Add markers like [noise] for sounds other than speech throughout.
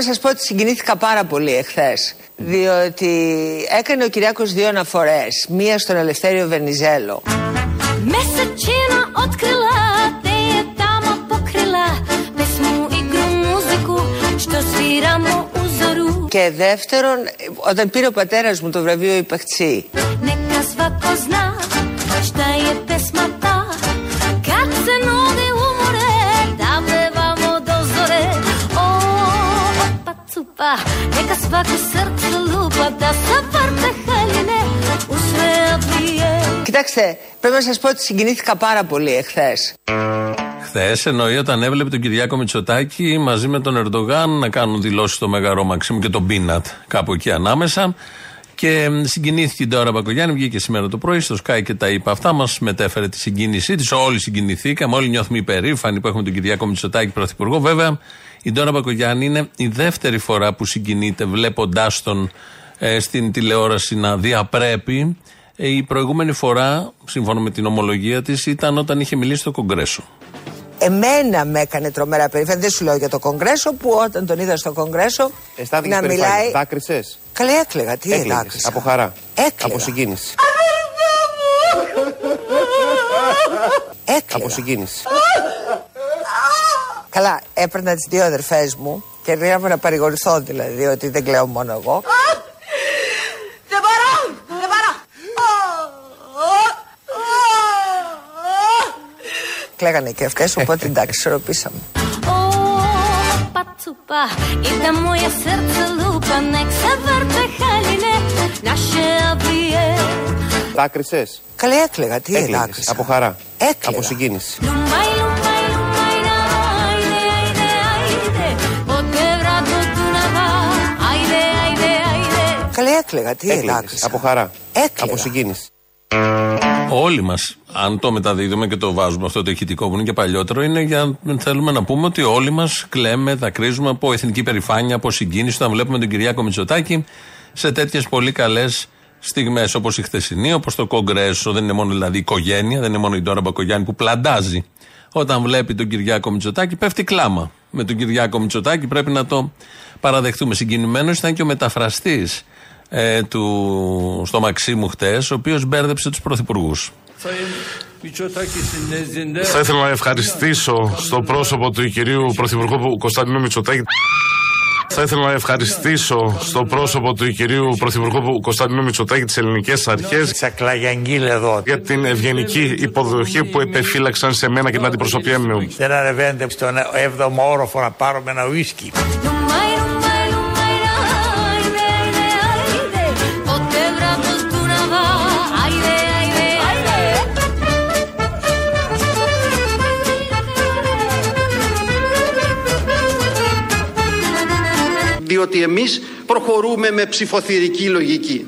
να σας πω ότι συγκινήθηκα πάρα πολύ εχθές. Διότι έκανε ο Κυριάκος δύο αναφορές. Μία στον Ελευθέριο Βενιζέλο. Και δεύτερον, όταν πήρε ο πατέρας μου το βραβείο Υπαχτσί. Opa cupa, neka svako srce lupa Da sa vrte haljine u sve odbije Κοιτάξτε, πρέπει να σας πω ότι συγκινήθηκα πάρα πολύ εχθές. Χθες εννοεί όταν έβλεπε τον Κυριάκο Μητσοτάκη μαζί με τον Ερντογάν να κάνουν δηλώσεις στο Μεγαρό Μαξίμου και τον Πίνατ κάπου εκεί ανάμεσα. Και μ, συγκινήθηκε η Ντόρα Μπακογιάννη, βγήκε σήμερα το πρωί στο Sky και τα είπε αυτά. Μας μετέφερε τη συγκίνησή της. Όλοι συγκινηθήκαμε, όλοι νιώθουμε υπερήφανοι που έχουμε τον Κυριάκο Μητσοτάκη πρωθυπουργό. Βέβαια, η Ντόρα Μπακογιάννη είναι η δεύτερη φορά που συγκινείται βλέποντάς τον ε, στην τηλεόραση να διαπρέπει. Ε, η προηγούμενη φορά, σύμφωνα με την ομολογία της, ήταν όταν είχε μιλήσει στο Κογκρέσο. Εμένα με έκανε τρομερά περήφανη. Δεν σου λέω για το Κογκρέσο που όταν τον είδα στο Κογκρέσο Αισθάνθηκες να περηφάνεια. μιλάει. Δάκρυσες; Καλή έκλαιγα. Τι Έκλαιγες. έδάκρυσα. Από χαρά. Έκλαιγα. Από συγκίνηση. Έκλαιγα. Από συγκίνηση. Καλά, έπαιρνα τις δύο αδερφές μου και γρήγορα να παρηγορηθώ δηλαδή ότι δεν κλαίω μόνο εγώ. Δεν μπορώ! Δεν μπορώ! Κλαίγανε και αυτέ, οπότε εντάξει, ισορροπήσαμε. O, opa cupa, i da moje srce lupa Nek se vrte haljine, naše obije Δάκρυσε. Καλή έκλαιγα. Τι Έκλαιγες. έδάκρυσα. Από χαρά. Έκλαιγα. Από συγκίνηση. Ajde Καλή έκλαιγα. Τι Έκλαιγες. έδάκρυσα. Από χαρά. Έκλαιγα. Από συγκίνηση. Όλοι μας, αν το μεταδίδουμε και το βάζουμε αυτό το ηχητικό που είναι και παλιότερο, είναι για θέλουμε να πούμε ότι όλοι μας κλαίμε, δακρύζουμε από εθνική περηφάνεια, από συγκίνηση όταν βλέπουμε τον Κυριάκο Μητσοτάκη σε τέτοιες πολύ καλές στιγμές όπως η χθεσινή, όπως το Κογκρέσο. Δεν είναι μόνο δηλαδή η οικογένεια, δεν είναι μόνο η Ντόρα Μπακογιάννη που πλαντάζει. Όταν βλέπει τον Κυριάκο Μητσοτάκη, πέφτει κλάμα. Με τον Κυριάκο Μητσοτάκη πρέπει να το παραδεχτούμε. Συγκινημένος ήταν και ο μεταφραστής ε, του, στο Μαξίμου χτες, ο οποίος μπέρδεψε τους πρωθυπουργούς. Θα ήθελα να ευχαριστήσω στο πρόσωπο του κυρίου Πρωθυπουργού Κωνσταντινού Μητσοτάκη. Θα ήθελα να ευχαριστήσω στο πρόσωπο του κυρίου Πρωθυπουργού Κωνσταντινού Μητσοτάκη τις ελληνικές αρχές Τσακλαγιαγγίλ εδώ. για την ευγενική υποδοχή που επεφύλαξαν σε μένα και την αντιπροσωπεία μου. Δεν ανεβαίνετε στον 7ο όροφο να πάρουμε ένα ουίσκι. Διότι εμείς προχωρούμε με ψηφοθυρική λογική.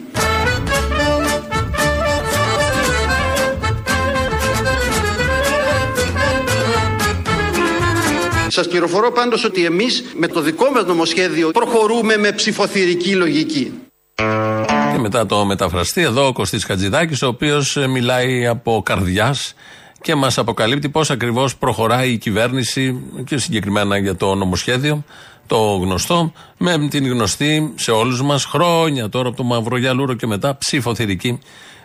Σας πληροφορώ πάντως ότι εμείς με το δικό μας νομοσχέδιο προχωρούμε με ψηφοθυρική λογική. Και μετά το μεταφραστή, εδώ ο Κωστής Χατζηδάκης, ο οποίος ε, μιλάει από καρδιάς και μας αποκαλύπτει πώς ακριβώς προχωράει η κυβέρνηση και συγκεκριμένα για το νομοσχέδιο, το γνωστό, με την γνωστή σε όλους μας χρόνια τώρα από το Μαυρογιαλούρο και μετά ψηφοθυρική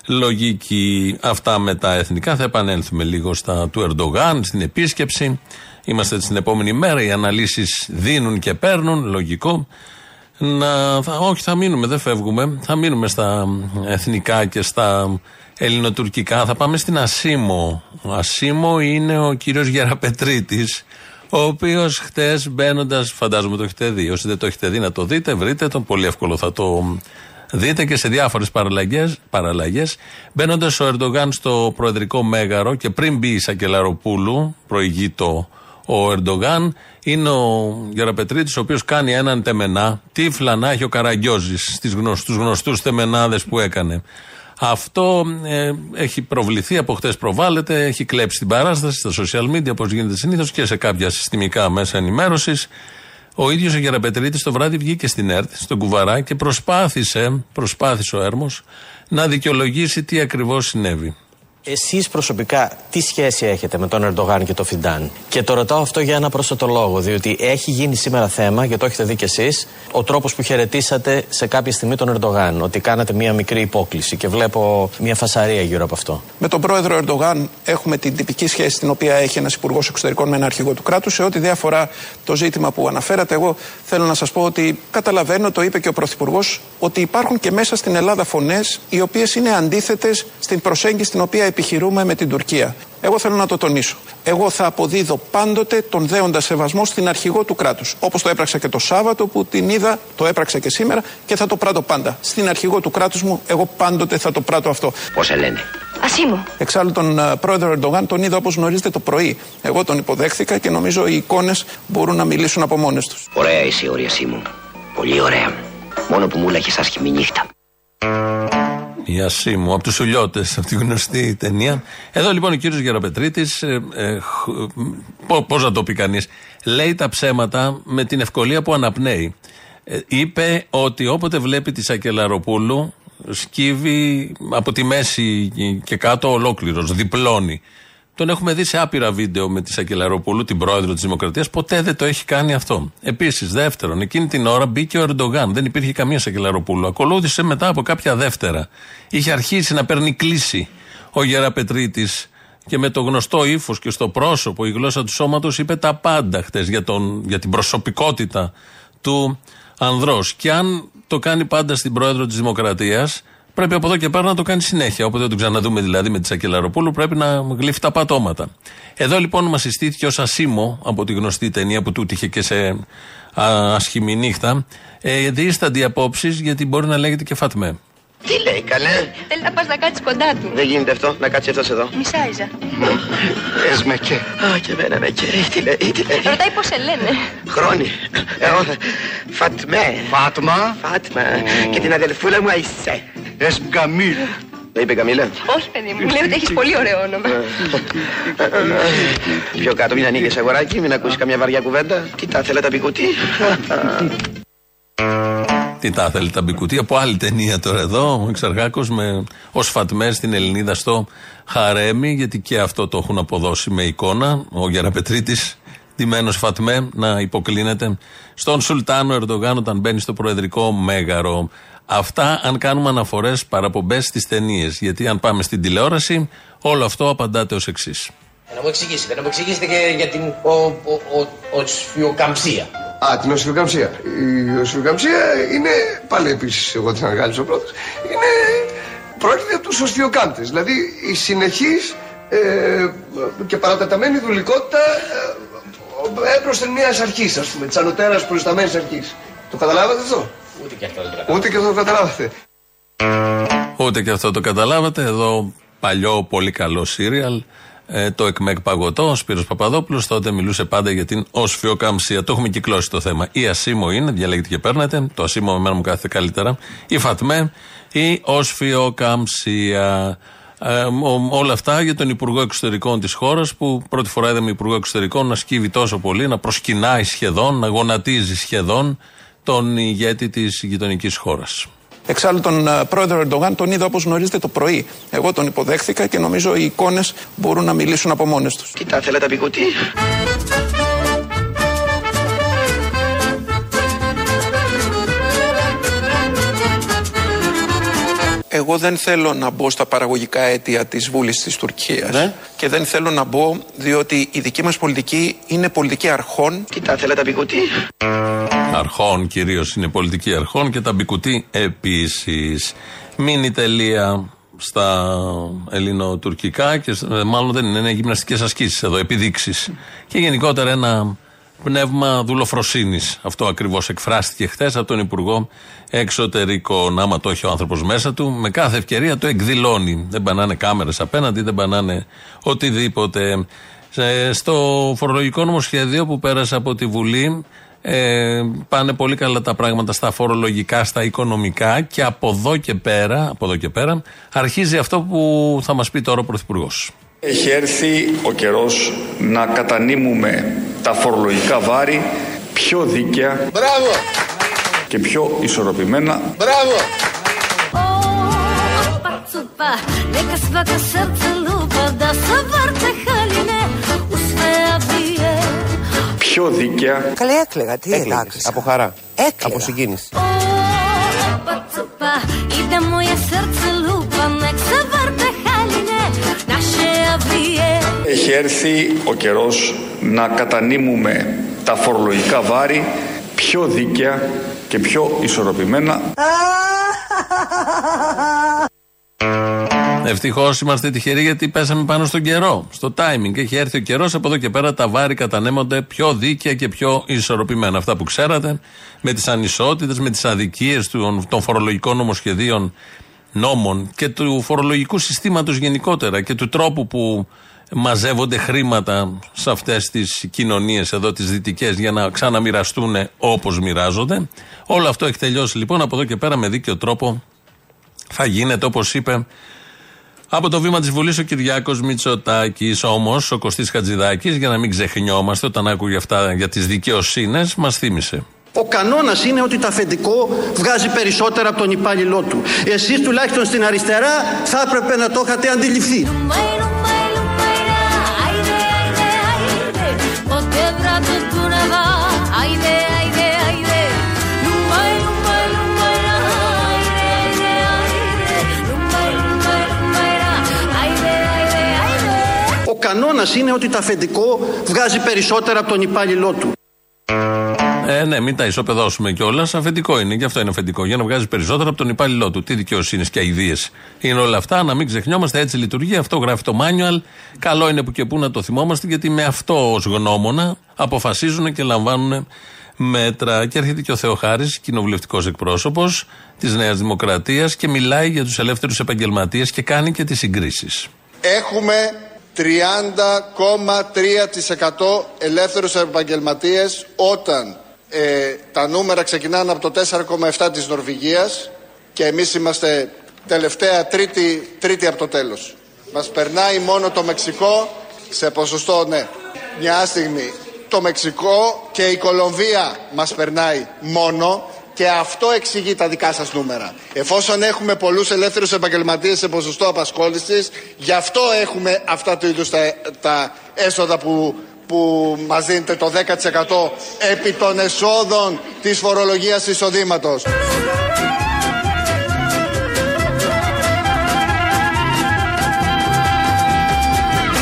λογική. Αυτά με τα εθνικά. Θα επανέλθουμε λίγο στα του Ερντογάν, στην επίσκεψη. Είμαστε στην επόμενη μέρα. Οι αναλύσεις δίνουν και παίρνουν. Λογικό. Να, θα, όχι, θα μείνουμε, δεν φεύγουμε. Θα μείνουμε στα εθνικά και στα ελληνοτουρκικά. Θα πάμε στην Ασίμο. Ο Ασίμο είναι ο κύριος Γεραπετρίτης, ο οποίος χτες μπαίνοντας, φαντάζομαι το έχετε δει. Όσοι δεν το έχετε δει, να το δείτε, βρείτε τον. Πολύ εύκολο θα το δείτε και σε διάφορες παραλλαγές, παραλλαγές μπαίνοντας ο Ερντογάν στο προεδρικό μέγαρο και πριν μπει η Σακελαροπούλου, προηγεί το ο Ερντογάν, είναι ο Γεραπετρίτης ο οποίος κάνει έναν τεμενά, τύφλα να έχει ο Καραγκιόζης στις γνωστούς, γνωστούς τεμενάδες που έκανε. Αυτό ε, έχει προβληθεί από χτες προβάλλεται, έχει κλέψει την παράσταση στα social media όπως γίνεται συνήθως και σε κάποια συστημικά μέσα ενημέρωσης. Ο ίδιος ο Γεραπετρίτης το βράδυ βγήκε στην ΕΡΤ, στον Κουβαρά και προσπάθησε, προσπάθησε ο Έρμος να δικαιολογήσει τι ακριβώς συνέβη. Εσείς προσωπικά τι σχέση έχετε με τον Ερντογάν και τον Φιντάν; Και το ρωτάω αυτό για ένα πρόσθετο λόγο, διότι έχει γίνει σήμερα θέμα, και το έχετε δει κι εσείς, ο τρόπος που χαιρετήσατε σε κάποια στιγμή τον Ερντογάν. Ότι κάνατε μία μικρή υπόκληση και βλέπω μία φασαρία γύρω από αυτό. Με τον πρόεδρο Ερντογάν έχουμε την τυπική σχέση την οποία έχει ένας υπουργός εξωτερικών με ένα αρχηγό του κράτους. Σε ό,τι διάφορα το ζήτημα που αναφέρατε, εγώ θέλω να σας πω ότι καταλαβαίνω, το είπε και ο πρωθυπουργός, ότι υπάρχουν και μέσα στην Ελλάδα φωνές οι οποίες είναι αντίθετες στην προσέγγιση την οποία επιχειρούμε με την Τουρκία. Εγώ θέλω να το τονίσω. Εγώ θα αποδίδω πάντοτε τον δέοντα σεβασμό στην αρχηγό του κράτους. Όπως το έπραξα και το Σάββατο που την είδα, το έπραξα και σήμερα και θα το πράττω πάντα. Στην αρχηγό του κράτους μου, εγώ πάντοτε θα το πράττω αυτό. Πώς σε λένε; Ασίμου. Εξάλλου τον uh, πρόεδρο Ερντογάν τον είδα όπως γνωρίζετε το πρωί. Εγώ τον υποδέχθηκα και νομίζω οι εικόνες μπορούν να μιλήσουν από μόνες τους. Ωραία είσαι η όρια μου. Πολύ ωραία. Μόνο που μου λέγε άσχημη νύχτα. Η Ασίμου, από τους Σουλιώτε, από τη γνωστή ταινία. Εδώ λοιπόν ο κύριος Γεροπετρίτη, ε, ε, πώς να το πει κανείς, λέει τα ψέματα με την ευκολία που αναπνέει. Ε, είπε ότι όποτε βλέπει τη Σακελαροπούλου, σκύβει από τη μέση και κάτω ολόκληρος, διπλώνει. Τον έχουμε δει σε άπειρα βίντεο με τη Σακελαροπούλου, την πρόεδρο της Δημοκρατίας. Ποτέ δεν το έχει κάνει αυτό. Επίσης, δεύτερον, εκείνη την ώρα μπήκε ο Ερντογάν. Δεν υπήρχε καμία Σακελαροπούλου. Ακολούθησε μετά από κάποια δεύτερα. Είχε αρχίσει να παίρνει κλίση ο Γεραπετρίτης και με το γνωστό ύφος και στο πρόσωπο, η γλώσσα του σώματος είπε τα πάντα χτες για, για την προσωπικότητα του ανδρός. Και αν το κάνει πάντα στην πρόεδρο της Δημοκρατίας, Πρέπει από εδώ και πέρα να το κάνει συνέχεια. Όποτε δεν το ξαναδούμε δηλαδή με τη Σακελαροπούλου, πρέπει να γλύφει τα πατώματα. Εδώ λοιπόν μας συστήθηκε ως Ασίμο από τη γνωστή ταινία που τούτη είχε και σε ασχημή νύχτα. Ε, δίστανται απόψεις γιατί μπορεί να λέγεται και Φατμέ. Τι λέει, καλέ; Θέλει να πας να κάτσεις κοντά του. Δεν γίνεται αυτό, να κάτσει αυτός εδώ. Μισάιζα. Πες με και. Α, και εμένα με και. Τι λέει, τι λέει; Ρωτάει πώς σε λένε. Χρόνι. Εγώ θα. Φατμέ. Φάτμα. Φάτμα. Και την αδελφούλα μου Αϊσέ. Εσκαμίλ. Δεν είπε Καμίλα. Όχι, παιδί μου. Λέει ότι έχεις πολύ ωραίο όνομα. Πιο κάτω, μην ανοίγεις αγοράκι, μην ακούσεις καμιά βαριά κουβέντα. Τι τα θέλετε, πικουτί. Τι τα θέλει τα μπικουτί. Από άλλη ταινία τώρα εδώ, ο Εξαργάκο με ω Φατμέ στην Ελληνίδα στο Χαρέμι, γιατί και αυτό το έχουν αποδώσει με εικόνα. Ο Γεραπετρίτης, ντυμένος Φατμέ, να υποκλίνεται στον Σουλτάνο Ερντογάν όταν μπαίνει στο προεδρικό μέγαρο. Αυτά αν κάνουμε αναφορές, παραπομπέ στις ταινίες. Γιατί αν πάμε στην τηλεόραση, όλο αυτό απαντάται ως εξής. Να μου εξηγήσετε, να μου εξηγήσετε και για την οσφιοκαμψία. Α, την οσφιοκαμψία. Η οσφιοκαμψία είναι, πάλι επίσης εγώ την αναγάλυψα πρώτα, είναι πρόκειται από τους οσφιοκάμπτες. Δηλαδή η συνεχής ε, και παρατεταμένη δουλικότητα ε, έπροσθεν μια αρχής, ας πούμε, της ανωτέρας προϊσταμένη αρχής. Το καταλάβατε αυτό; Ούτε και αυτό δεν το Ούτε και αυτό το καταλάβατε. Ούτε και αυτό το καταλάβατε. Εδώ παλιό πολύ καλό σύριαλ. Ε, το ΕΚΜΕΚ παγωτό, ο Σπύρος Παπαδόπουλος τότε μιλούσε πάντα για την οσφιοκαμψία. Το έχουμε κυκλώσει το θέμα. Η Ασίμο είναι, διαλέγετε και παίρνετε. Το Ασίμο με μένα μου κάθεται καλύτερα. Η Φατμέ, η οσφιοκαμψία. Ε, όλα αυτά για τον Υπουργό Εξωτερικών της χώρας που πρώτη φορά είδαμε Υπουργό Εξωτερικών να σκύβει τόσο πολύ, να προσκυνάει σχεδόν, να γονατίζει σχεδόν τον ηγέτη της γειτονικής χώρας. Εξάλλου τον uh, πρόεδρο Ερντογάν τον είδα όπως γνωρίζετε το πρωί. Εγώ τον υποδέχθηκα και νομίζω οι εικόνες μπορούν να μιλήσουν από μόνες τους. Τι τα Εγώ δεν θέλω να μπω στα παραγωγικά αίτια της βούλης της Τουρκίας Ναι. και δεν θέλω να μπω διότι η δική μας πολιτική είναι πολιτική αρχών Τι τα θέλετε, πικουτί. Αρχών κυρίως είναι πολιτική αρχών και τα μπικουτί επίσης. Μείνει τελεία στα ελληνοτουρκικά και ε, μάλλον δεν είναι, είναι γυμναστικές ασκήσεις εδώ, επιδείξεις. Και γενικότερα ένα πνεύμα δουλοφροσύνης. Αυτό ακριβώς εκφράστηκε χθες από τον Υπουργό Εξωτερικών. Άμα το έχει ο άνθρωπος μέσα του, με κάθε ευκαιρία το εκδηλώνει. Δεν πανάνε κάμερες απέναντι, δεν πανάνε οτιδήποτε. Σε- Στο φορολογικό νομοσχέδιο που πέρασε από τη Βουλή, ε, πάνε πολύ καλά τα πράγματα στα φορολογικά, στα οικονομικά και από εδώ και πέρα, από εδώ και πέρα αρχίζει αυτό που θα μας πει τώρα ο Πρωθυπουργός. Έχει έρθει ο καιρός να κατανείμουμε τα φορολογικά βάρη πιο δίκαια Μπράβο! και πιο ισορροπημένα Μπράβο! Oh, cupa, neka svaka srce lupa Da se vrte haljine u sve avije Πιο δίκαια. Καλή έκλαιγα, τι Έκλαιγες. δάκρυσα. Από χαρά. Έκλαιγα. Από συγκίνηση. Έχει έρθει ο καιρός να κατανείμουμε τα φορολογικά βάρη πιο δίκαια και πιο ισορροπημένα Ευτυχώς είμαστε τυχεροί γιατί πέσαμε πάνω στον καιρό, στο timing. Έχει έρθει ο καιρός, από εδώ και πέρα τα βάρη κατανέμονται πιο δίκαια και πιο ισορροπημένα. Αυτά που ξέρατε, με τις ανισότητες, με τις αδικίες των φορολογικών νομοσχεδίων νόμων και του φορολογικού συστήματος γενικότερα και του τρόπου που μαζεύονται χρήματα σε αυτές τις κοινωνίες εδώ, τις δυτικές, για να ξαναμοιραστούν όπως μοιράζονται. Όλο αυτό έχει τελειώσει λοιπόν. Από εδώ και πέρα με δίκαιο τρόπο θα γίνεται όπως είπε από το βήμα της Βουλής ο Κυριάκος Μητσοτάκης. Όμως ο Κωστής Χατζηδάκης, για να μην ξεχνιόμαστε όταν άκουγε αυτά για τις δικαιοσύνες, μας θύμισε. Ο κανόνας είναι ότι το αφεντικό βγάζει περισσότερα από τον υπάλληλό του. Εσείς τουλάχιστον στην αριστερά θα έπρεπε να το είχατε αντιληφθεί. Pote vratu Dunava, ajde, ajde, ajde Lumaj, lumaj, lumaj, ajde, ajde, ajde Lumaj, lumaj, lumaj, ajde, ajde, ajde Ο κανόνα είναι ότι το αφεντικό βγάζει περισσότερα από τον υπάλληλό του. Ε, ναι, μην τα ισοπεδώσουμε κιόλας. Αφεντικό είναι, γι' αυτό είναι αφεντικό. Για να βγάζει περισσότερο από τον υπάλληλό του. Τι δικαιοσύνη και αειδίε είναι όλα αυτά. Να μην ξεχνιόμαστε, έτσι λειτουργεί. Αυτό γράφει το manual. Καλό είναι που και που να το θυμόμαστε, γιατί με αυτό ως γνώμονα αποφασίζουν και λαμβάνουν μέτρα. Και έρχεται και ο Θεοχάρης, κοινοβουλευτικός εκπρόσωπος της Νέας Δημοκρατίας και μιλάει για τους ελεύθερους επαγγελματίες και κάνει και τις συγκρίσεις. Έχουμε 30,3% ελεύθερους επαγγελματίες όταν ε, τα νούμερα ξεκινάνε από το 4,7% της Νορβηγίας και εμείς είμαστε τελευταία τρίτη, τρίτη από το τέλος. Μας περνάει μόνο το Μεξικό σε ποσοστό, ναι, μια στιγμή. Το Μεξικό και η Κολομβία μας περνάει μόνο και αυτό εξηγεί τα δικά σας νούμερα. Εφόσον έχουμε πολλούς ελεύθερους επαγγελματίες σε ποσοστό απασχόλησης, γι' αυτό έχουμε αυτά του είδους τα, τα έσοδα που, που μας δίνετε το 10% επί των εσόδων της φορολογίας εισοδήματος.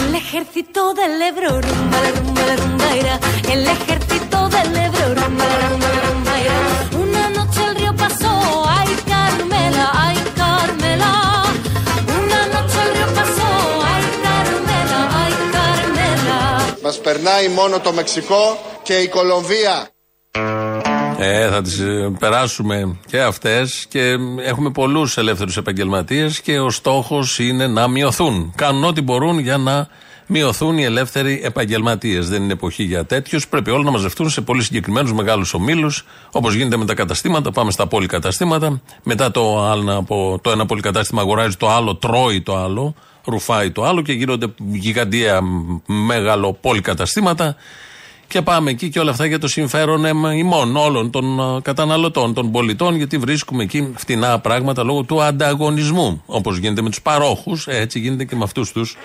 El ejército del Ebro, rumba, la rumba, la rumba, ira. El ejército del Ebro, rumba, la rumba, la rumba, ira. Περνάει μόνο το Μεξικό και η Κολομβία. Ε, θα τις ε, περάσουμε και αυτές και έχουμε πολλούς ελεύθερους επαγγελματίες και ο στόχος είναι να μειωθούν. Κάνουν ό,τι μπορούν για να μειωθούν οι ελεύθεροι επαγγελματίες. Δεν είναι εποχή για τέτοιους. Πρέπει όλοι να μαζευτούν σε πολύ συγκεκριμένους μεγάλους ομίλους όπως γίνεται με τα καταστήματα. Πάμε στα πολυκαταστήματα. Μετά το, άλλο, από το ένα πολυκατάστημα αγοράζει το άλλο, τρώει το άλλο, ρουφάει το άλλο και γίνονται γιγαντία μεγάλο πολυκαταστήματα. Και πάμε εκεί και όλα αυτά για το συμφέρον εμ, ημών, όλων των α, καταναλωτών, των πολιτών, γιατί βρίσκουμε εκεί φτηνά πράγματα λόγω του ανταγωνισμού. Όπως γίνεται με τους παρόχους, έτσι γίνεται και με αυτούς τους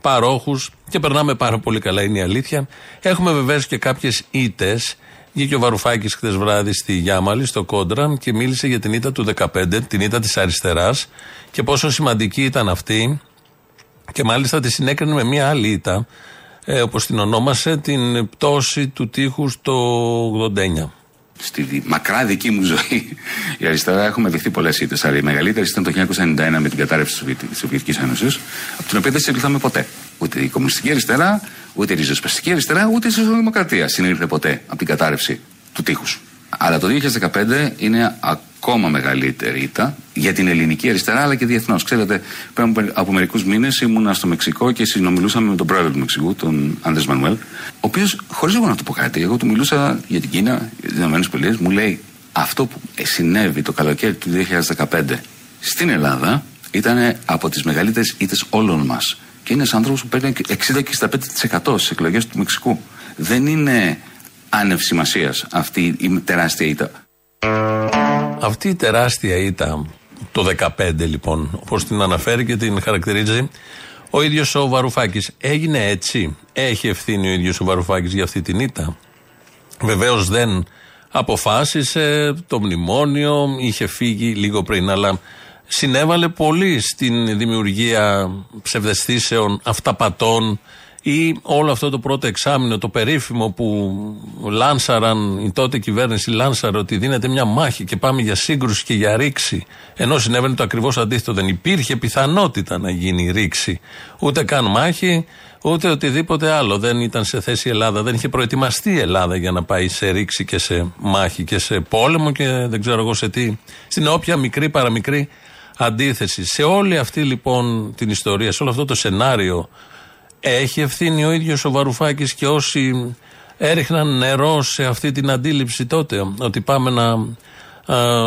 παρόχους και περνάμε πάρα πολύ καλά, είναι η αλήθεια. Έχουμε βεβαίως και κάποιες ήττες. Βγήκε ο Βαρουφάκης χθες βράδυ στη Γιάμαλη, στο Κόντρα, και μίλησε για την ήττα του 15, την ήττα της αριστεράς και πόσο σημαντική ήταν αυτή. Και μάλιστα τη συνέκρινε με μια άλλη ήττα, ε, όπως την ονόμασε, την πτώση του τείχους το 89. Στη μακρά δική μου ζωή, η αριστερά έχουμε δεχτεί πολλές ήττες. Αλλά η μεγαλύτερη ήταν το 1991 με την κατάρρευση της Σοβιετικής Ένωσης, από την οποία δεν συνήλθαμε ποτέ. Ούτε η κομμουνιστική αριστερά, ούτε η ριζοσπαστική αριστερά, ούτε η σοσιαλδημοκρατία συνήλθε ποτέ από την κατάρρευση του τείχους. Αλλά το 2015 είναι ακόμα μεγαλύτερη ήττα για την ελληνική αριστερά αλλά και διεθνώς. Ξέρετε, πριν από μερικούς μήνες ήμουνα στο Μεξικό και συνομιλούσαμε με τον πρόεδρο του Μεξικού, τον Άντε Μανουέλ, ο οποίος, χωρίς εγώ να του πω κάτι, εγώ του μιλούσα για την Κίνα, για τις ΗΠΑ, μου λέει αυτό που συνέβη το καλοκαίρι του 2015 στην Ελλάδα ήταν από τις μεγαλύτερες ήττες όλων μας. Και είναι ένας άνθρωπος που παίρνει 60 και 65% στις εκλογές του Μεξικού. Δεν είναι άνευ σημασίας αυτή η τεράστια ήττα. Αυτή η τεράστια ήττα Το 15 λοιπόν, όπως την αναφέρει και την χαρακτηρίζει ο ίδιος ο Βαρουφάκης. Έγινε έτσι; Έχει ευθύνη ο ίδιος ο Βαρουφάκης για αυτή την ήττα; Βεβαίως δεν αποφάσισε το μνημόνιο, είχε φύγει λίγο πριν, αλλά συνέβαλε πολύ στην δημιουργία ψευδεστήσεων, αυταπατών ή όλο αυτό το πρώτο εξάμεινο, το περίφημο που λάνσαραν, η τότε κυβέρνηση λάνσαρε ότι δίνεται μια μάχη και πάμε για σύγκρουση και για ρήξη. Ενώ συνέβαινε το ακριβώς αντίθετο. Δεν υπήρχε πιθανότητα να γίνει ρήξη. Ούτε καν μάχη, ούτε οτιδήποτε άλλο. Δεν ήταν σε θέση η Ελλάδα. Δεν είχε προετοιμαστεί η Ελλάδα για να πάει σε ρήξη και σε μάχη και σε πόλεμο και δεν ξέρω εγώ σε τι. Στην όποια μικρή παραμικρή αντίθεση. Σε όλη αυτή λοιπόν την ιστορία, σε όλο αυτό το σενάριο, έχει ευθύνη ο ίδιος ο Βαρουφάκης και όσοι έριχναν νερό σε αυτή την αντίληψη τότε, ότι πάμε να,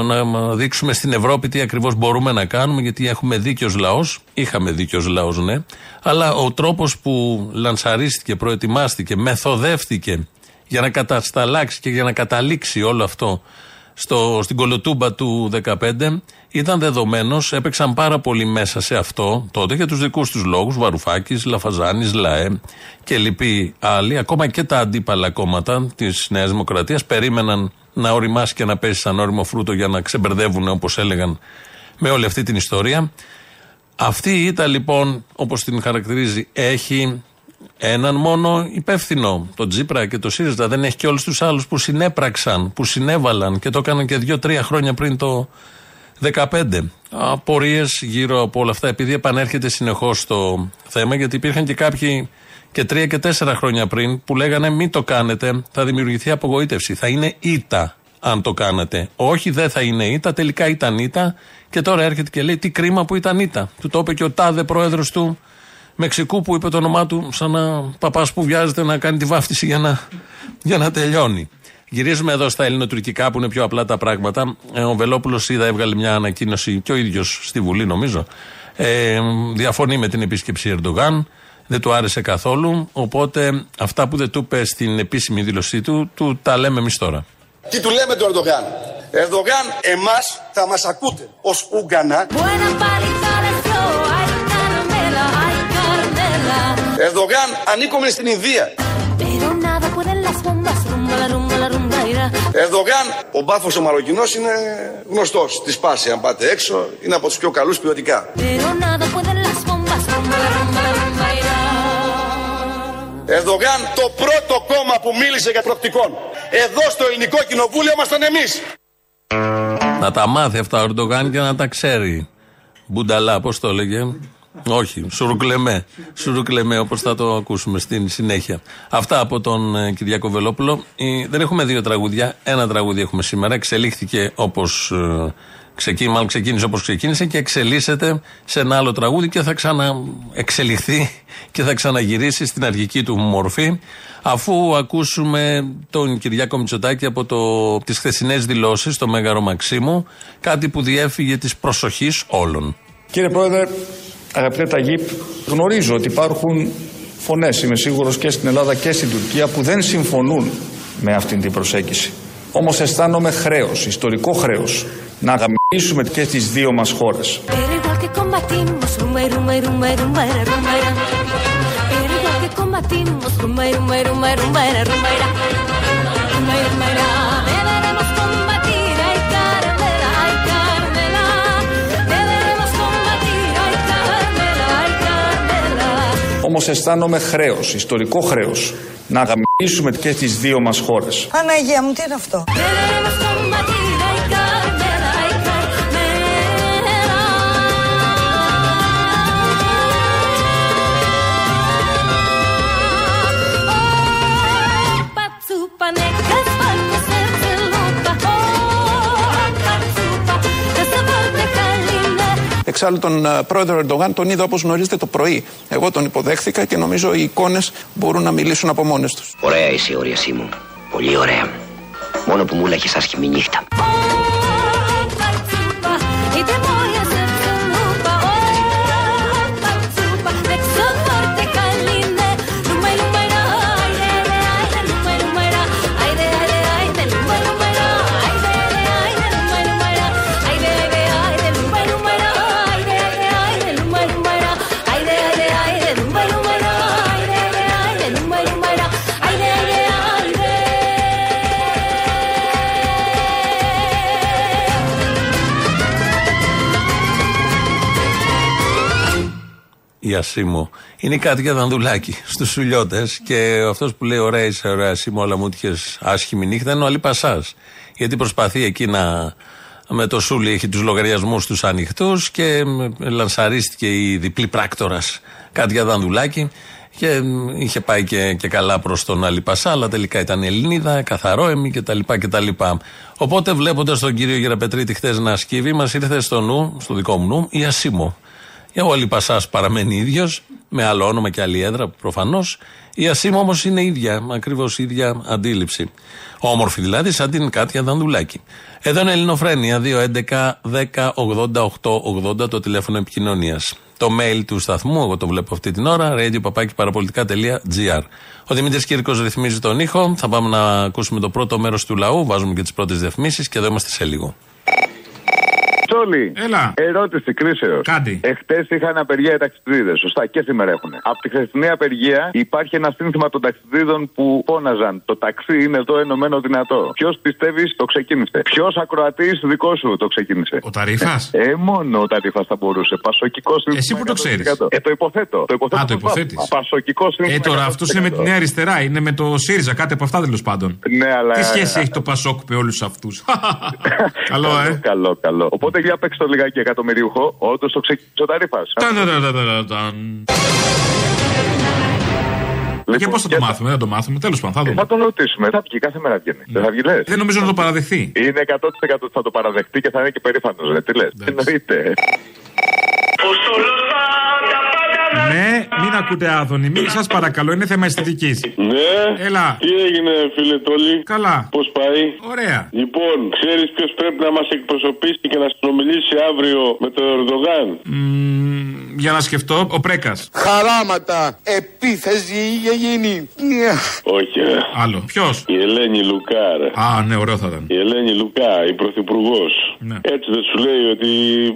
να δείξουμε στην Ευρώπη τι ακριβώς μπορούμε να κάνουμε, γιατί έχουμε δίκαιος λαός, είχαμε δίκαιος λαός ναι, αλλά ο τρόπος που λανσαρίστηκε, προετοιμάστηκε, μεθοδεύτηκε για να κατασταλάξει και για να καταλήξει όλο αυτό στο, στην κολοτούμπα του 2015 ήταν δεδομένος, έπαιξαν πάρα πολύ μέσα σε αυτό τότε για τους δικούς τους λόγους. Βαρουφάκης, Λαφαζάνης, ΛΑΕ και λοιποί άλλοι, ακόμα και τα αντίπαλα κόμματα της Νέας Δημοκρατίας, περίμεναν να οριμάσει και να πέσει σαν όριμο φρούτο για να ξεμπερδεύουν, όπως έλεγαν, με όλη αυτή την ιστορία. Αυτή η ήττα λοιπόν, όπως την χαρακτηρίζει, έχει έναν μόνο υπεύθυνο, τον Τζίπρα και το ΣΥΡΙΖΑ. Δεν έχει και όλους τους άλλους που συνέπραξαν, που συνέβαλαν και το έκαναν και δύο-τρία χρόνια πριν το 15. Απορίες γύρω από όλα αυτά, επειδή επανέρχεται συνεχώς το θέμα, γιατί υπήρχαν και κάποιοι και τρία και τέσσερα χρόνια πριν που λέγανε μην το κάνετε, θα δημιουργηθεί απογοήτευση. Θα είναι ήττα αν το κάνετε. Όχι, δεν θα είναι ήττα, τελικά ήταν ήττα και τώρα έρχεται και λέει τι κρίμα που ήταν ήττα. Του το είπε και ο τάδε πρόεδρος του Μεξικού που είπε το όνομά του σαν να παπάς που βιάζεται να κάνει τη βάφτιση για να, για να τελειώνει. Γυρίζουμε εδώ στα ελληνοτουρκικά που είναι πιο απλά τα πράγματα. Ε, ο Βελόπουλος είδα έβγαλε μια ανακοίνωση και ο ίδιος στη Βουλή νομίζω. Ε, διαφωνεί με την επίσκεψη Ερντογάν. Δεν του άρεσε καθόλου. Οπότε αυτά που δεν του είπε στην επίσημη δήλωσή του, του τα λέμε εμείς τώρα. Τι του λέμε του Ερντογάν; Ερντογάν, εμάς θα μας ακούτε ως Ούγκανα. Ερντογάν, ανήκουμε στην Ινδία. Ερδογάν, ο μπάφος ο Μαροκινός είναι γνωστός. Στη σπάση αν πάτε έξω, είναι από τους πιο καλούς ποιοτικά. Ερδογάν, το πρώτο κόμμα που μίλησε για προοπτικών. Εδώ στο ελληνικό κοινοβούλιο ήμασταν εμείς. Να τα μάθει αυτά ο Ερντογάν και να τα ξέρει. Μπουνταλά, πώς το έλεγε. Όχι, σουρουκλεμέ. Σουρουκλεμέ, όπως θα το ακούσουμε στην συνέχεια. Αυτά από τον ε, Κυριακό Βελόπουλο. Ε, δεν έχουμε δύο τραγούδια. Ένα τραγούδι έχουμε σήμερα. Εξελίχθηκε όπως ε, ξεκίνησε, μάλλον ξεκίνησε όπως ξεκίνησε και εξελίσσεται σε ένα άλλο τραγούδι και θα ξαναεξελιχθεί και θα ξαναγυρίσει στην αρχική του μορφή. Αφού ακούσουμε τον Κυριάκο Μητσοτάκη από το, τις χθεσινές δηλώσεις στο Μέγαρο Μαξίμου, κάτι που διέφυγε της προσοχής όλων. Κύριε Πρόεδρε, Αγαπητέ Ταγίπ, γνωρίζω ότι υπάρχουν φωνές, είμαι σίγουρος και στην Ελλάδα και στην Τουρκία που δεν συμφωνούν με αυτήν την προσέγγιση. Όμως αισθάνομαι χρέος, ιστορικό χρέος, να αγαπήσουμε και τις δύο μας χώρες. Όμως αισθάνομαι χρέος, ιστορικό χρέος, να αγαπήσουμε και τις δύο μας χώρες. Παναγία μου, τι είναι αυτό; Εξάλλου τον ε, πρόεδρο Ερντογάν τον είδα όπως γνωρίζετε το πρωί. Εγώ τον υποδέχθηκα και νομίζω οι εικόνες μπορούν να μιλήσουν από μόνες τους. Ωραία η όρια μου. Πολύ ωραία. Μόνο που μου λέγε άσχημη νύχτα. Ασίμο. Είναι η Κάτια Δανδουλάκη στους Σουλιώτες. Και αυτός που λέει: Ωραία, είσαι ωραία, Ασίμο, αλλά μου είχε άσχημη νύχτα είναι ο Αλή Πασά. Γιατί προσπαθεί εκεί να. Με το Σούλι έχει τους λογαριασμούς τους ανοιχτούς και λανσαρίστηκε η διπλή πράκτορας Κάτια Δανδουλάκη. Και είχε πάει και, και καλά προς τον Αλή Πασά, αλλά τελικά ήταν Ελληνίδα, καθαρόεμη κτλ. κτλ. Οπότε βλέποντας τον κύριο Γεραπετρίτη χθες να σκύβει, μας ήρθε στο νου, στο δικό μου νου, η Ασίμο. Ο Αλή Πασά παραμένει ίδιος, με άλλο όνομα και άλλη έδρα προφανώς. Η Ασίμο όμως είναι ίδια, ακριβώς ίδια αντίληψη. Όμορφη δηλαδή, σαν την Κάτια Δανδουλάκη. Εδώ είναι Ελληνοφρένια 2.11.10.80.880 το τηλέφωνο επικοινωνίας. Το mail του σταθμού, εγώ το βλέπω αυτή την ώρα, radio.parapolitica.gr. Ο Δημήτρης Κύρκος ρυθμίζει τον ήχο. Θα πάμε να ακούσουμε το πρώτο μέρος του λαού. Βάζουμε και τις πρώτες διαφημίσεις και εδώ είμαστε σε λίγο. Τσόλι. Έλα. Ερώτηση κρίσεως. Κάντι. Εχθές είχαν απεργία οι ταξιδίδες. Σωστά και σήμερα έχουν. Από τη χθεσινή απεργία υπάρχει ένα σύνθημα των ταξιδίδων που φώναζαν. Το ταξί είναι εδώ ενωμένο δυνατό. Ποιος πιστεύει το ξεκίνησε. Ποιος ακροατής δικός σου το ξεκίνησε. Ο Ταρίφας. Ε, μόνο ο Ταρίφας θα μπορούσε. Πασοκικό σύνθημα. Εσύ που το ξέρεις. Ε, το υποθέτω. Το υποθέτω Α, το υποθέτεις. Πασοκικό σύνθημα. Ε, τώρα αυτός είναι με τη Νέα Αριστερά, είναι με το ΣΥΡΙΖΑ, κάτι από αυτά τέλος πάντων. Ναι, αλλά. Τι σχέση έχει το Πασόκ με όλους αυτούς; [laughs] Καλό, ε. Καλό, καλό. Οπότε για παίξτε το λιγάκι εκατομμυριούχο. Όντως το ξεκίνησε ο Ταρίφα. Και πώς θα το μάθουμε, δεν το μάθουμε, τέλος πάντων. Θα δούμε. Θα τον ρωτήσουμε. Θα βγει κάθε μέρα βγαίνει. Δεν θα βγει, λες. Δεν νομίζω να το παραδεχθεί. Είναι 100% ότι θα το παραδεχτεί και θα είναι και περήφανος. Τι λες. Εννοείται. Ναι, μην ακούτε άδωνη, μην σας παρακαλώ, είναι θέμα αισθητικής. Ναι. Έλα. Τι έγινε, φίλε Τόλι; Καλά. Πώς πάει; Ωραία. Λοιπόν, ξέρεις ποιος πρέπει να μας εκπροσωπήσει και να συνομιλήσει αύριο με τον Ερντογάν; Μ, για να σκεφτώ, ο Πρέκας. Χαράματα, επίθεση είχε γίνει. Όχι, ρε. Άλλο. Ποιος; Η Ελένη Λουκά, ρε. Α, ναι, ωραίο θα ήταν. Η Ελένη Λουκά, η πρωθυπουργός. Ναι. Έτσι δεν σου λέει ότι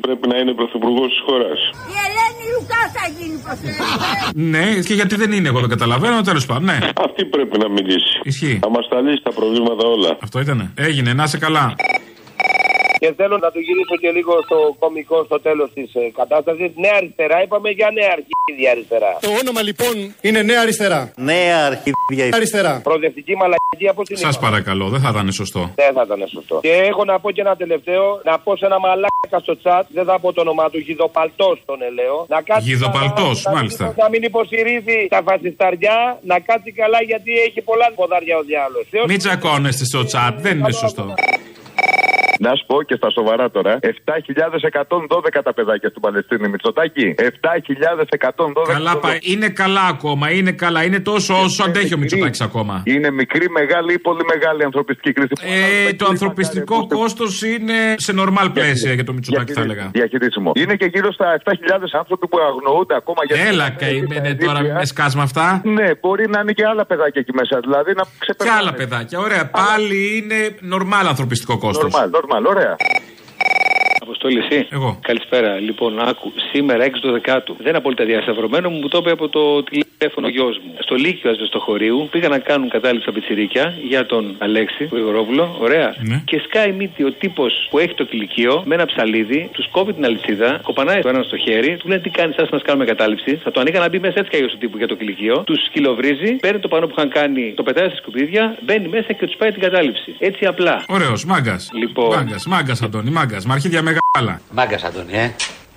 πρέπει να είναι πρωθυπουργός της χώρας. Η Ελένη Λουκά θα γίνει πρωθυπουργός. Ναι, και γιατί δεν είναι, εγώ δεν καταλαβαίνω, τέλος πάντων, ναι. Αυτή πρέπει να μιλήσει. Ισχύει. Θα μας τα λύσει τα προβλήματα όλα. Αυτό ήτανε. Έγινε, να είσαι καλά. Και θέλω να του γυρίσω και λίγο στο κομικό στο τέλος της ε, κατάστασης. Νέα αριστερά, είπαμε για νέα αρχίδια αριστερά. Το όνομα λοιπόν είναι Νέα Αριστερά. Νέα αρχίδια Αριστερά. Προοδευτική μαλακία, πώς την Σας παρακαλώ, δεν θα ήταν σωστό. Δεν θα ήταν σωστό. Και έχω να πω και ένα τελευταίο, να πω σε ένα μαλάκα στο τσάτ, δεν θα πω το όνομά του, Γιδοπαλτός τον ελαίο. Να κάτσει Γιδοπαλτός, καλά, μάλιστα. Να μην υποστηρίζει τα φασισταριά, να κάτσει καλά γιατί έχει πολλά ποδάρια ο διάλογος. Μην τσακώνεστε στο τσάτ, δεν είναι σωστό. Να σου πω και στα σοβαρά τώρα. 7.112 τα παιδάκια στην Παλαιστίνη, Μητσοτάκη. 7.112. Καλά πάει. Είναι καλά ακόμα. Είναι καλά. Είναι τόσο όσο αντέχει ο Μητσοτάκης ακόμα. Είναι μικρή, μεγάλη ή πολύ μεγάλη ανθρωπιστική κρίση. Ε, το ανθρωπιστικό κόστος είναι σε νορμάλ πλαίσια για το Μητσοτάκη, θα έλεγα. Διαχειρίσιμο. Είναι και γύρω στα 7.000 άνθρωποι που αγνοούνται ακόμα για Έλα, καημένε τώρα με σκάσμα αυτά. Ναι, μπορεί να είναι και άλλα παιδάκια εκεί μέσα. Δηλαδή να Και ξεπερνάνε. άλλα παιδάκια. Ωραία. Πάλι είναι νορμάλ ανθρωπιστικό κόστος. Νορμάλ, νορμάλ, ωραία. Αποστόλη, εσύ. Εγώ. Καλησπέρα. Λοιπόν, άκου. Σήμερα 6 το δεκάτου. Δεν είναι απόλυτα διασταυρωμένο, μου το είπε από το τηλέφωνο γιος μου. Στο Λύκειο Ασβεστοχωρίου πήγαν να κάνουν κατάληψη στα πιτσιρίκια για τον Αλέξη Γρηγορόβουλο. Ωραία. Ναι. Και σκάει μύτη ο τύπος που έχει το κηλικείο με ένα ψαλίδι, τους κόβει την αλυσίδα, κοπανάει το ένα στο χέρι, του λέει τι κάνεις, σα να κάνουμε κατάληψη. Θα το ανοίγα να μπει μέσα έτσι κι αλλιώς ο τύπου για το κηλικείο. Τους σκυλοβρίζει, παίρνει το πανό που είχαν κάνει, το πετάει στα σκουπίδια, μπαίνει μέσα και τους πάει την κατάληψη. Έτσι απλά. Ωραίος, μάγκας. Λοιπόν. Μάγκας, μάγκας, Αντώνη, μάγκας. Με αρχίδια μεγάλα. Μάγκας, Αντώνη, ε.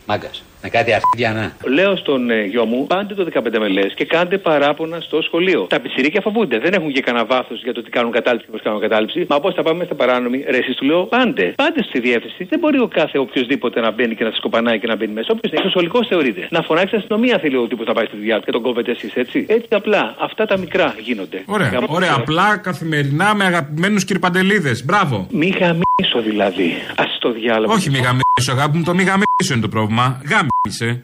Μάγκας. Με κάτι αρχίδια, να. Λέω στον ε, γιο μου, πάντε το 15 μελέ και κάντε παράπονα στο σχολείο. Τα πιτσιρίκια φοβούνται. Δεν έχουν και κανένα βάθος για το τι κάνουν κατάληψη και πώς κάνουν κατάληψη. Μα πώς θα πάμε στα παράνομη, ρε, εσείς του λέω πάντε. Πάντε στη διεύθυνση. Δεν μπορεί ο κάθε οποιοδήποτε να μπαίνει και να σας κοπανάει και να μπαίνει μέσα. Όποιος είναι σεξουαλικό θεωρείται. Να φωνάξει αστυνομία θέλει ο τύπος να πάει στη δουλειά του και τον κόβετε εσείς έτσι. Έτσι απλά. Αυτά τα μικρά γίνονται. Ωραία, Γαμώ- ωραία. Απλά καθημερινά με αγαπημένους κυρπαντελίδες. Μπράβο. Μη γαμίσω δηλαδή. Α το διάλογο. Όχι μη γαμίσω, αγάπη μου, το μη γαμίσω είναι το πρόβλημα. Γάμισε.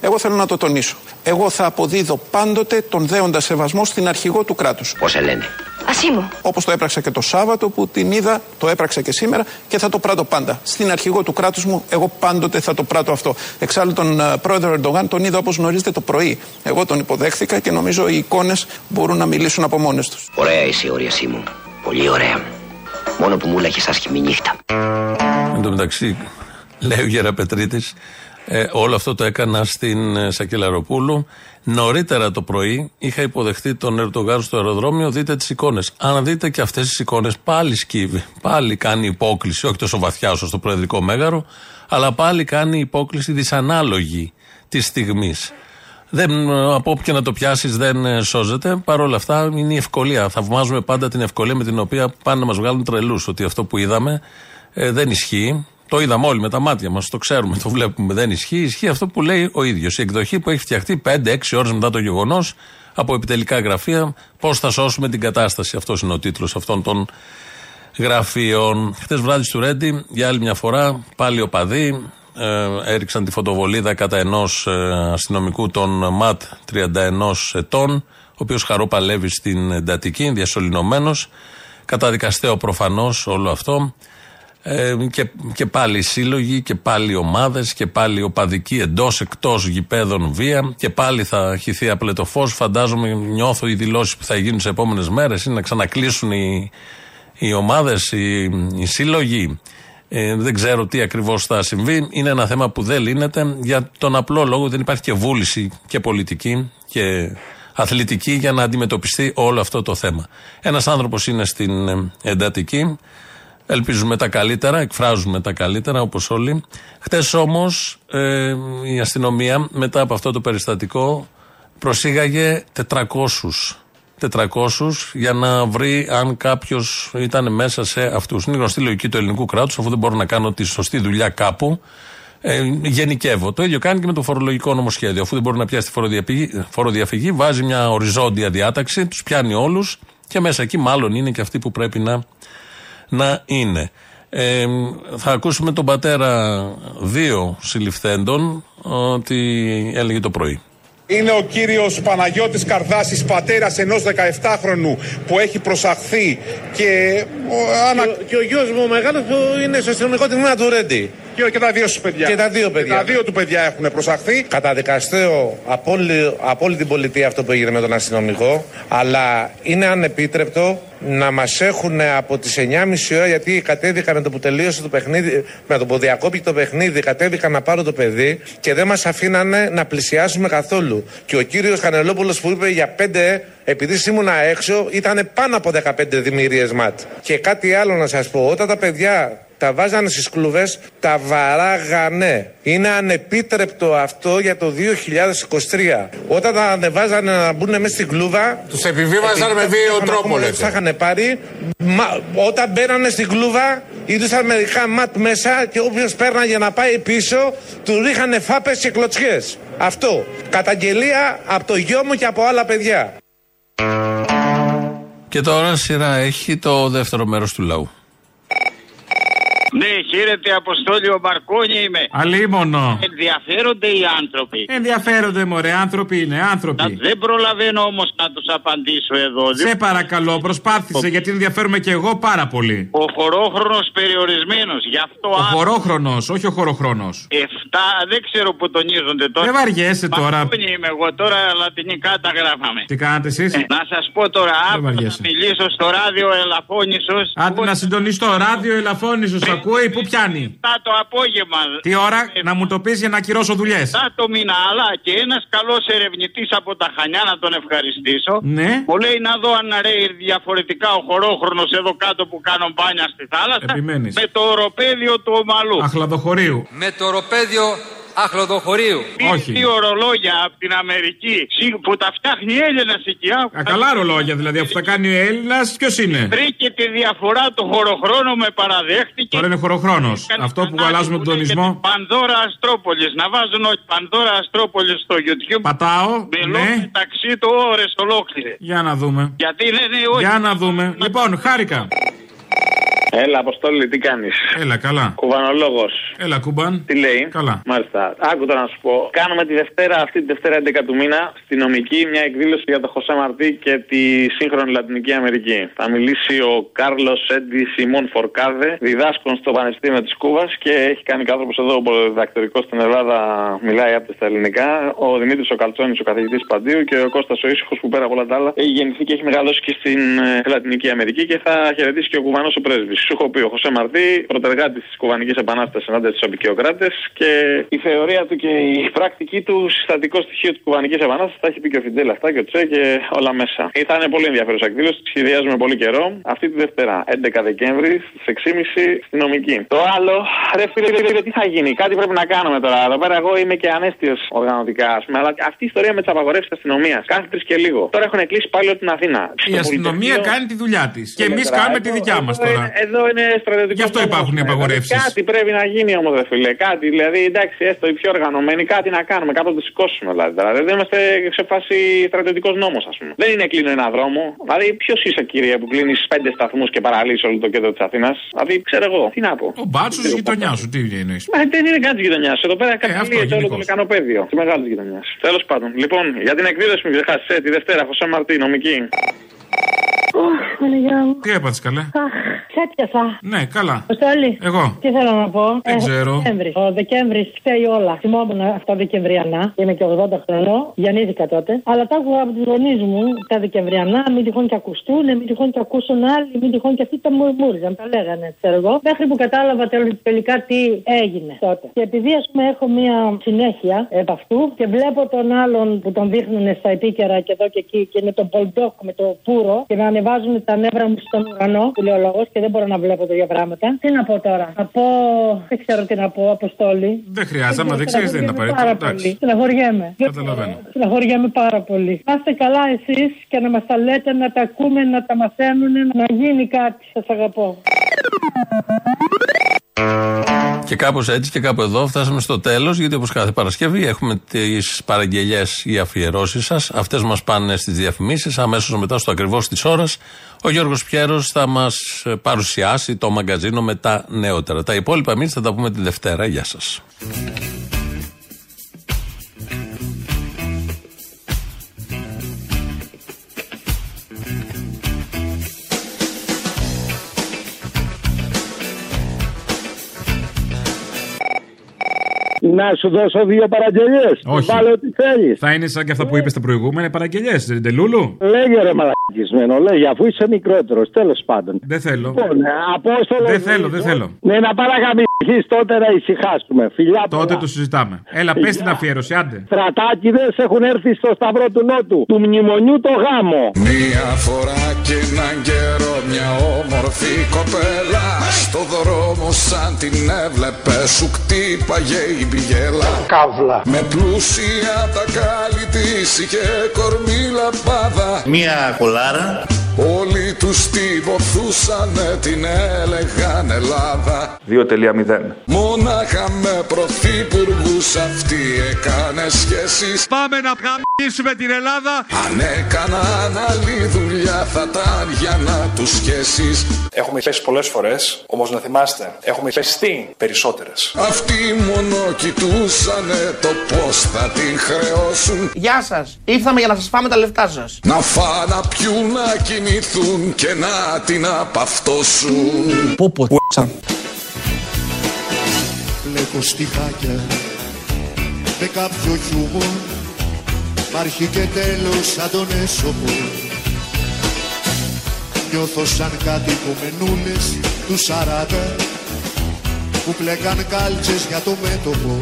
Εγώ θέλω να το τονίσω. Εγώ θα αποδίδω πάντοτε τον δέοντα σεβασμό στην αρχηγό του κράτους. Πώς σε λένε; Ασίμω. Όπως το έπραξα και το Σάββατο που την είδα, το έπραξα και σήμερα και θα το πράττω πάντα. Στην αρχηγό του κράτους μου, εγώ πάντοτε θα το πράττω αυτό. Εξάλλου τον ε, πρόεδρο Ερντογάν τον είδα όπως γνωρίζετε το πρωί. Εγώ τον υποδέχθηκα και νομίζω οι εικόνες μπορούν να μιλήσουν από μόνες τους. Ωραία είσαι, όρια μου. Πολύ ωραία. Μόνο που μου λέγες άσχημη νύχτα. Εν τω μεταξύ, λέει ο Γεραπετρίτης, ε, όλο αυτό το έκανα στην ε, Σακελαροπούλου. Νωρίτερα το πρωί είχα υποδεχτεί τον Ερντογάν στο αεροδρόμιο. Δείτε τις εικόνες. Αν δείτε και αυτές τις εικόνες, πάλι σκύβει. Πάλι κάνει υπόκληση, όχι τόσο βαθιά όσο στο Προεδρικό Μέγαρο, αλλά πάλι κάνει υπόκληση δυσανάλογη της στιγμής. Δεν, από όποιο να το πιάσεις δεν ε, σώζεται. Παρ' όλα αυτά είναι η ευκολία. Θαυμάζουμε πάντα την ευκολία με την οποία πάνε να μας βγάλουν τρελούς. Ότι αυτό που είδαμε ε, δεν ισχύει. Το είδαμε όλοι με τα μάτια μας, το ξέρουμε, το βλέπουμε. Δεν ισχύει. Ισχύει αυτό που λέει ο ίδιος. Η εκδοχή που έχει φτιαχτεί 5-6 ώρες μετά το γεγονός από επιτελικά γραφεία. Πώς θα σώσουμε την κατάσταση. Αυτός είναι ο τίτλος αυτών των γραφείων. Χθες βράδυ στο Ρέντι, για άλλη μια φορά, πάλι οπαδοί ε, έριξαν τη φωτοβολίδα κατά ενός ε, αστυνομικού των ΜΑΤ 31 ετών, ο οποίος χαρό παλεύει στην εντατική, διασωληνωμένος. Καταδικαστέο προφανώς όλο αυτό. Ε, και, και πάλι σύλλογοι και πάλι ομάδες και πάλι οπαδικοί εντός εκτός γηπέδων βία και πάλι θα χυθεί απλετοφό. Φαντάζομαι, νιώθω οι δηλώσεις που θα γίνουν σε επόμενες μέρες είναι να ξανακλείσουν οι, οι ομάδες, οι, οι σύλλογοι. Ε, δεν ξέρω τι ακριβώς θα συμβεί. Είναι ένα θέμα που δεν λύνεται για τον απλό λόγο δεν υπάρχει και βούληση και πολιτική και αθλητική για να αντιμετωπιστεί όλο αυτό το θέμα. Ένας άνθρωπος είναι στην ε, εντατική. Ελπίζουμε τα καλύτερα, εκφράζουμε τα καλύτερα όπως όλοι. Χτες όμως ε, η αστυνομία μετά από αυτό το περιστατικό προσήγαγε 400 400 για να βρει αν κάποιος ήταν μέσα σε αυτούς. Είναι γνωστή η λογική του ελληνικού κράτους, αφού δεν μπορώ να κάνω τη σωστή δουλειά κάπου. Ε, γενικεύω. Το ίδιο κάνει και με το φορολογικό νομοσχέδιο. Αφού δεν μπορεί να πιάσει τη φοροδιαφυγή, φοροδιαφυγή βάζει μια οριζόντια διάταξη, τους πιάνει όλους και μέσα εκεί μάλλον είναι και αυτοί που πρέπει να, να είναι. Ε, θα ακούσουμε τον πατέρα δύο συλληφθέντων ότι έλεγε το πρωί. Είναι ο κύριος Παναγιώτης Καρδάσης, πατέρας ενός 17χρονου που έχει προσαχθεί και... Ο, ανα... και, ο, γιος μου ο μεγάλος που είναι στο αστυνομικό τμήμα του Ρέντι. Και, και τα δύο σου παιδιά. Και τα δύο παιδιά. Και τα δύο του παιδιά έχουν προσαχθεί. Καταδικαστέο από όλη, από όλη την πολιτεία αυτό που έγινε με τον αστυνομικό. Αλλά είναι ανεπίτρεπτο να μας έχουν από τις 9.30 ώρα γιατί κατέβηκαν με το που τελείωσε το παιχνίδι, με το που διακόπηκε το παιχνίδι, κατέβηκαν να πάρουν το παιδί και δεν μας αφήνανε να πλησιάσουμε καθόλου. Και ο κύριος Κανελόπουλο που είπε για πέντε, επειδή ήμουνα έξω, ήταν πάνω από 15 δημιουργίες ματ. Και κάτι άλλο να σας πω, όταν τα παιδιά τα βάζανε στις κλούβες, τα βαράγανε. Είναι ανεπίτρεπτο αυτό για το 2023. Όταν τα ανεβάζανε να μπουν μέσα στην κλούβα... Τους επιβίβαζαν με βίαιο τρόπο, λέτε. Τους είχαν πάρει. Μα, όταν μπαίνανε στην κλούβα, είδουσαν μερικά ματ μέσα και όποιος πέρναγε να πάει πίσω, του ρίχανε φάπες και κλωτσιές. Αυτό. Καταγγελία από το γιο μου και από άλλα παιδιά. Και τώρα σειρά έχει το δεύτερο μέρος του λαού. Ναι, χαίρετε Αποστόλη, ο Μαρκόνι είμαι. Αλίμονο. Ενδιαφέρονται οι άνθρωποι. Ενδιαφέρονται, μωρέ, άνθρωποι είναι, άνθρωποι. Να, δεν προλαβαίνω όμως να τους απαντήσω εδώ. Σε παρακαλώ, προσπάθησε, γιατί ενδιαφέρομαι και εγώ πάρα πολύ. Ο χωρόχρονο περιορισμένος, γι' αυτό. Ο χωρόχρονο, όχι ο χωροχρόνος. Εφτά, δεν ξέρω που τονίζονται τώρα. Δεν βαριέσαι τώρα. Μαρκόνι είμαι εγώ τώρα, λατινικά τα γράφαμε. Τι κάνετε εσείς; Ε, να σας πω τώρα, αύριο θα μιλήσω στο ράδιο Ελαφώνησος. Άντε να συντονιστώ, ράδιο Ελαφώνησος, ακούει, πού πιάνει; Τα το απόγευμα. Τι ώρα να μου το πεις για να ακυρώσω δουλειές; Τα το μήνα, αλλά και ένας καλός ερευνητής από τα Χανιά να τον ευχαριστήσω. Ναι. Μου λέει να δω αν ρέει διαφορετικά ο χωρόχρονο εδώ κάτω που κάνω μπάνια στη θάλασσα. Επιμένεις. Με το οροπέδιο του ομαλού. Αχλαδοχωρίου. Με το οροπέδιο αχλοδοχωρίου. Όχι. Τι ορολόγια από την Αμερική σι- που τα φτιάχνει Έλληνας εκεί. Α, καλά ρολόγια δηλαδή, αφού τα κάνει ο Έλληνας, ποιος είναι; Βρήκε τη διαφορά του χωροχρόνου με παραδέχτηκε. Τώρα είναι χωροχρόνος. Έκανε Αυτό που αλλάζουμε τον τονισμό. Πανδώρα Αστρόπολης. Να βάζουν όλοι Πανδώρα Αστρόπολης στο YouTube. Πατάω. Μιλώ Ναι. μεταξύ του ώρες ολόκληρες. Για να δούμε. Γιατί είναι, ναι, όχι. Για να δούμε. Λοιπόν, χάρηκα. Έλα, Αποστόλη, τι κάνεις; Έλα, καλά. Κουβανολόγος. Έλα, κούμπαν. Τι λέει; Καλά. Μάλιστα. Άκου τώρα να σου πω. Κάνουμε τη Δευτέρα, αυτή τη Δευτέρα 11 του μήνα, στη νομική, μια εκδήλωση για το Χωσέ Μαρτί και τη σύγχρονη Λατινική Αμερική. Θα μιλήσει ο Κάρλος Έντι Σιμών Φορκάδε, διδάσκων στο Πανεπιστήμιο της Κούβας και έχει κάνει άνθρωπος εδώ, ο διδακτορικό στην Ελλάδα, μιλάει από στα ελληνικά. Ο Δημήτρης ο Καλτσόνης, ο καθηγητής Παντίου και ο Κώστας ο Ήσυχος που πέρα από όλα τα άλλα έχει γεννηθεί και έχει μεγαλώσει και στην ε, Λατινική Αμερική και θα χαιρετήσει και ο Κουβανός ο πρέσβης. Σου έχω πει ο Χωσέ Μαρτί, πρωτεργάτης της Κουβανικής Επανάστασης ενάντια στους απεικιοκράτες και η θεωρία του και η πρακτική του συστατικό στοιχείο της Κουβανικής Επανάστασης τα έχει πει και ο Φιντέλ αυτά και ο Τσε και όλα μέσα. Θα είναι πολύ ενδιαφέρουσα εκδήλωση, τη σχεδιάζουμε πολύ καιρό. Αυτή τη Δευτέρα, 11 Δεκέμβρη, στις 6.30 στη νομική. Το άλλο, ρε φίλε, φίλε, φίλε, τι θα γίνει, κάτι πρέπει να κάνουμε τώρα. Εδώ πέρα εγώ είμαι και ανέστιος οργανωτικά, ας πούμε, αλλά αυτή η ιστορία με τις απαγορεύσεις αστυνομίας κάθε τρεις και λίγο. Τώρα έχουν κλείσει πάλι όλη την Αθήνα. Η αστυνομία κάνει τη δουλειά της. Και εμείς κάνουμε τη δικιά μας τώρα. Εδώ είναι στρατιωτικός. Γι' αυτό υπάρχουν οι απαγορεύσεις. Κάτι πρέπει να γίνει όμως, δε φίλε. Κάτι, δηλαδή, εντάξει, έστω οι πιο οργανωμένοι, κάτι να κάνουμε, κάπου να το σηκώσουμε. Δηλαδή, δηλαδή δεν είμαστε σε φάση στρατιωτικός νόμος, ας πούμε. Δεν είναι κλείνω ένα δρόμο. Δηλαδή, ποιος είσαι, κύριε, που κλείνεις πέντε σταθμούς και παραλύσει όλο το κέντρο της Αθήνας; Δηλαδή, ξέρω εγώ, τι να πω. Ο μπάτσος της γειτονιάς σου, τι εννοείς; Μα δεν είναι καν της γειτονιάς. Εδώ πέρα καταλύεται όλο το μεκανοπέδιο της μεγάλης γειτονιάς. Τέλος πάντων, λοιπόν, για την εκδήλωση μου ξεχάσεις τη Δευτέρα, Χωσέ Μαρτί, νομική. Τι έπαθες καλέ; Ξέπιασα. Ναι, καλά. Αποστόλη. Εγώ. Τι θέλω να πω; Δεν ξέρω. Δεκέμβρη. Ο Δεκέμβρης φταίει όλα. Θυμόμουν αυτά Δεκεμβριανά. Είμαι και 80 χρονών. Γεννήθηκα τότε. Αλλά τα άκουγα από τους γονείς μου τα Δεκεμβριανά. Μην τυχόν και ακουστούν, μην τυχόν και ακούσουν άλλοι, μην τυχόν και αυτοί τα μουρμούριζαν. Τα λέγανε, ξέρω εγώ. Μέχρι που κατάλαβα τελικά τι έγινε τότε. Και επειδή ας πούμε έχω μία συνέχεια επ' αυτού και βλέπω τον άλλον που τον δείχνουν στα επίκαιρα και εδώ και εκεί και είναι το πολντόκ με το πουρο και με ανεβάζουν τα νεύρα μου στον ουρανό, που λέει ο λόγο και δεν μπορώ να βλέπω τέτοια πράγματα. Τι να πω τώρα; Να πω. Δεν ξέρω τι να πω, Αποστόλη. Δεν χρειάζεται, άμα δεν ξέρεις δεν είναι απαραίτητο. Πάρα πολύ. Συναχωριέμαι. Καταλαβαίνω. Συναχωριέμαι πάρα πολύ. Να είστε καλά εσείς και να μας τα λέτε, να τα ακούμε, να τα μαθαίνουν, να γίνει κάτι. Σας αγαπώ. Και κάπως έτσι και κάπου εδώ φτάσαμε στο τέλος, γιατί όπως κάθε Παρασκευή έχουμε τις παραγγελίε ή αφιερώσεις σας. Αυτές μας πάνε στις διαφημίσεις. Αμέσως μετά, στο ακριβώς της ώρας, ο Γιώργος Πιέρος θα μας παρουσιάσει το μαγκαζίνο με τα νεότερα. Τα υπόλοιπα εμείς θα τα πούμε τη Δευτέρα. Γεια σας. Να σου δώσω δύο παραγγελίες. Όχι. Βάλε ό,τι θέλεις. Θα είναι σαν και αυτά που είπες τα προηγούμενα παραγγελίες, δεν είναι Λούλου. Λέγε ρε μαλακισμένο, λέγε αφού είσαι μικρότερος, τέλος πάντων. Δεν θέλω. Λοιπόν, ε, Απόστολο. Δεν θέλω, δεν θέλω. Ναι, να παραγαμιθεί τότε να ησυχάσουμε. Φιλιά Τότε πολλά. το συζητάμε. Έλα, πες την αφιέρωση, άντε. Στρατάκιδε έχουν έρθει στο Σταυρό του Νότου. Του μνημονιού το γάμο. Μία φορά και έναν καιρό μια όμορφη κοπέλα Στο δρόμο σαν την έβλεπε σου κτύπαγε η πηγέλα Καύλα Με πλούσια τα κάλλη της είχε κορμί λαμπάδα Μία κολάρα Όλοι τους τη βοηθούσανε την έλεγαν Ελλάδα 2.0. Μόναχα με πρωθυπουργούς αυτή έκανε σχέσεις Πάμε να γαμίσουμε την Ελλάδα. Αν έκαναν άλλη δουλειά θα ήταν για να τους σχέσεις Έχουμε πέσει πολλές φορές, όμως να θυμάστε, έχουμε πεστεί περισσότερες. Αυτοί μόνο κοιτούσανε το πώς θα την χρεώσουν Γεια σας, ήρθαμε για να σας φάμε τα λεφτά σας Να φά, να πιούν, να κοιμηθούν και να την απαυτώσουν. Πού πω Λέγω στιχάκια με κάποιο χιούμορ. Υπάρχει και τέλος σαν τον έσωπο. Νιώθω σαν κάτι κομμενούλες του σαράτα που πλέκαν κάλτσες για το μέτωπο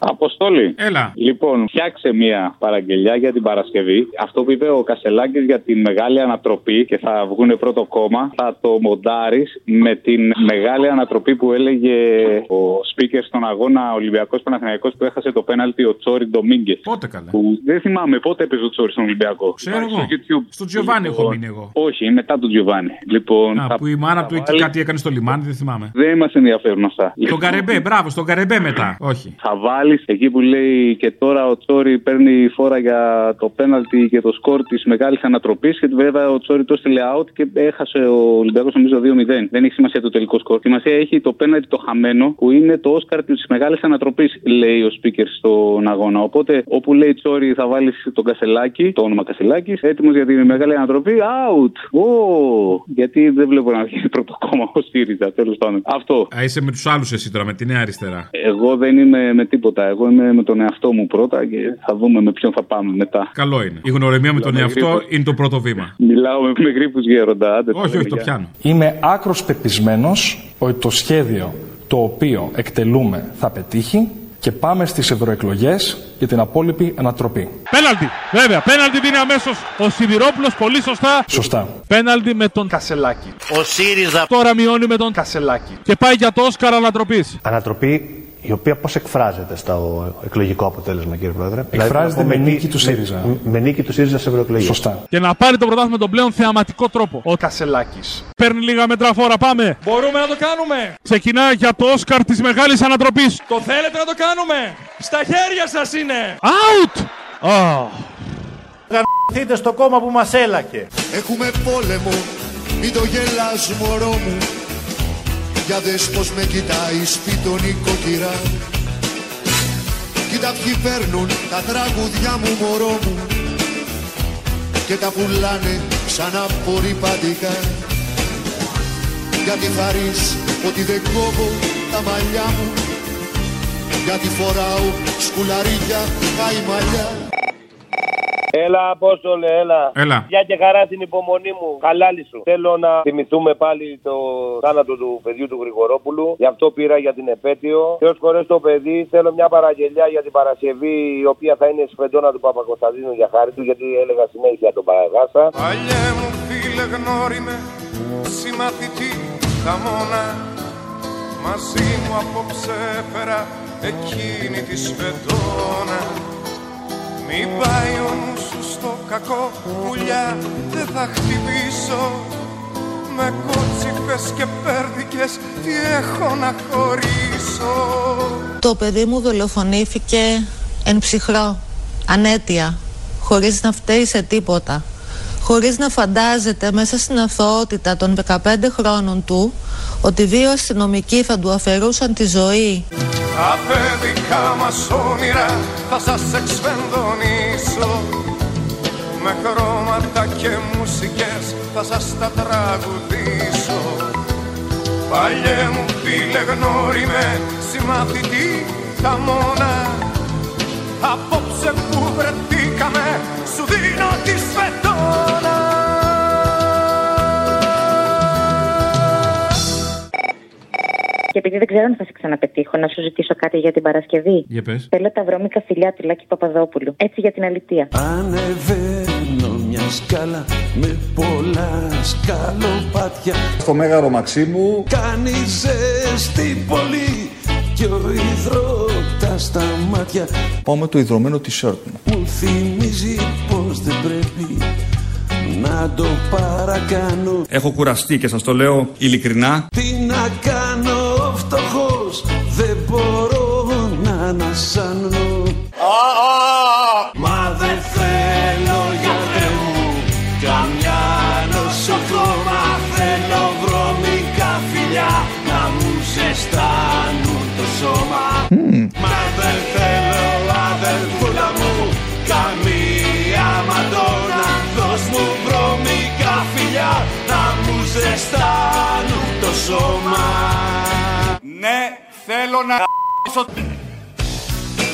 Αποστόλη. Έλα. Λοιπόν, φτιάξε μια παραγγελιά για την Παρασκευή. Αυτό που είπε ο Κασελάκης για τη μεγάλη ανατροπή και θα βγουν πρώτο κόμμα, θα το μοντάρεις με την μεγάλη ανατροπή που έλεγε ο speaker στον αγώνα Ολυμπιακός Παναθηναϊκός που έχασε το πέναλτι ο Τσόρι Ντομίγκε. Πότε καλά. Που δεν θυμάμαι πότε έπαιζε ο Τσόρι στον Ολυμπιακό. Ξέρω Υπάρχει εγώ. Στο YouTube. Στο Τζιοβάνι έχω Λοιπόν, μείνει εγώ. Όχι, μετά τον Τζιοβάνι. Λοιπόν, Α, θα- που η μάνα θα του εκεί βάλει- κάτι έκανε στο λιμάνι, δεν θυμάμαι. Δεν μας ενδιαφέρουν αυτά. Τον Καρεμπέ, μπράβο, στον Καρεμπέ μετά. Όχι. Θα βάλει Μιχάλη. Εκεί που λέει και τώρα ο Τσόρι παίρνει φόρα για το πέναλτι και το σκορ της μεγάλης ανατροπής. Και βέβαια ο Τσόρι το έστειλε out και έχασε ο Ολυμπιακός νομίζω 2-0. Δεν έχει σημασία το τελικό σκορ. Σημασία έχει το πέναλτι το χαμένο που είναι το Όσκαρ της μεγάλης ανατροπής, λέει ο speaker στον αγώνα. Οπότε όπου λέει Τσόρι θα βάλεις τον Κασελάκη, το όνομα Κασελάκης, έτοιμος για τη μεγάλη ανατροπή, out! Oh, γιατί δεν βλέπω να βγει πρώτο κόμμα ο ΣΥΡΙΖΑ, τέλος πάντων. Αυτό. Α, είσαι με τους άλλους εσύ τώρα, με τη νέα αριστερά. Εγώ δεν είμαι με τίποτα. Εγώ είμαι με τον εαυτό μου πρώτα και θα δούμε με ποιον θα πάμε μετά. Καλό είναι. Η γνωριμία με τον με εαυτό γρήπους. είναι το πρώτο βήμα. Μιλάω με, με γρήπους γέροντα. Άντε, Όχι, όχι, το παιδιά. πιάνω. Είμαι άκρος πεπισμένος ότι το σχέδιο το οποίο εκτελούμε θα πετύχει και πάμε στις ευρωεκλογές για την απόλυτη ανατροπή. Πέναλτι, βέβαια. Πέναλτι δίνει αμέσως ο Σιδηρόπουλος, πολύ σωστά. Σωστά. Πέναλτι με τον Κασελάκη. Ο ΣΥΡΙΖΑ. Τώρα μειώνει με τον Κασελάκη. Και πάει για το Όσκαρ ανατροπής. Ανατροπή η οποία πώς εκφράζεται στο εκλογικό αποτέλεσμα, κύριε Πρόεδρε; Εκφράζεται Δηλαδή, με τι- νίκη του ΣΥΡΙΖΑ. Με, με νίκη του ΣΥΡΙΖΑ σε ευρωεκλογές. Σωστά. Και να πάρει το πρωτάθλημα με τον πλέον θεαματικό τρόπο. Ο Κασελάκης. Παίρνει λίγα μέτρα φόρα, πάμε. Μπορούμε να το κάνουμε. Ξεκινάει για το Όσκαρ της μεγάλης ανατροπής. Το θέλετε να το κάνουμε. Στα χέρια σας είναι. Out! Oh. Γαμηθείτε στο κόμμα που μας έλακε. Έχουμε πόλεμο, μην το γελάς μωρό μου Για δες πως με κοιτάει σπίτον η κοκκυρά Κοίτα ποιοι παίρνουν τα τραγουδιά μου μωρό μου. Και τα πουλάνε σαν απορριπαντικά. Γιατί θα ρεις ότι δεν κόβω τα μαλλιά μου. Γιατί φοράω σκουλαρίκια μαλλιά Έλα, Απόστολε, έλα. Έλα. Για και χαρά στην υπομονή μου. Χαλάλη σου. Θέλω να θυμηθούμε πάλι το θάνατο του παιδιού του Γρηγορόπουλου. Γι' αυτό πήρα για την επέτειο. Θεό χωρέ το παιδί. Θέλω μια παραγγελιά για την Παρασκευή, η οποία θα είναι σφεντόνα του Παπακοσταντίνου για χάρη του, γιατί έλεγα συνέχεια τον Παραγάσα. Παλιέ μου φίλε γνώριμε Συμμαθητή χαμόνα Μαζί μου απόψε έφερα Εκείνη τη σφεντόνα Μη πάει ο νους σου στο κακό Πουλιά δεν θα χτυπήσω Με κότσιφες και πέρδικες Τι έχω να χωρίσω Το παιδί μου δολοφονήθηκε εν ψυχρό, ανέτεια, χωρίς να φταίει σε τίποτα. Χωρίς να φαντάζεται μέσα στην αθωότητα των 15 χρόνων του ότι δύο αστυνομικοί θα του αφαιρούσαν τη ζωή. Τα παιδικά μας όνειρα θα σας εξφενδονήσω Με χρώματα και μουσικές θα σας τα τραγουδήσω. Παλιέ μου φίλε γνώριμε συμμαθητή χαμόνα Απόψε που βρεθήκαμε σου δίνω τη σφετόνα Και επειδή δεν ξέρω αν θα σε ξαναπετύχω, να σου ζητήσω κάτι για την Παρασκευή. Για πες. Θέλω τα βρώμικα φιλιά του Λάκη Παπαδόπουλου. Έτσι για την αλητεία. Ανεβαίνω μια σκάλα με πολλά σκαλοπάτια Στο Μέγαρο Μαξίμου Κάνει ζέστη πολύ κι ο υδρότας στα μάτια πάω με το ιδρωμένο t-shirt μου. Μου θυμίζει πως δεν πρέπει να το παρακάνω Έχω κουραστεί και σας το λέω ειλικρινά. Τι να κάνω φτωχός δεν μπορώ να ανασάνω Μα δεν θέλω αδελφούλα μου καμία μαντόνα. Δώσ' μου βρώμικα φιλιά να μου ζεστάνουν το σώμα. Ναι, θέλω να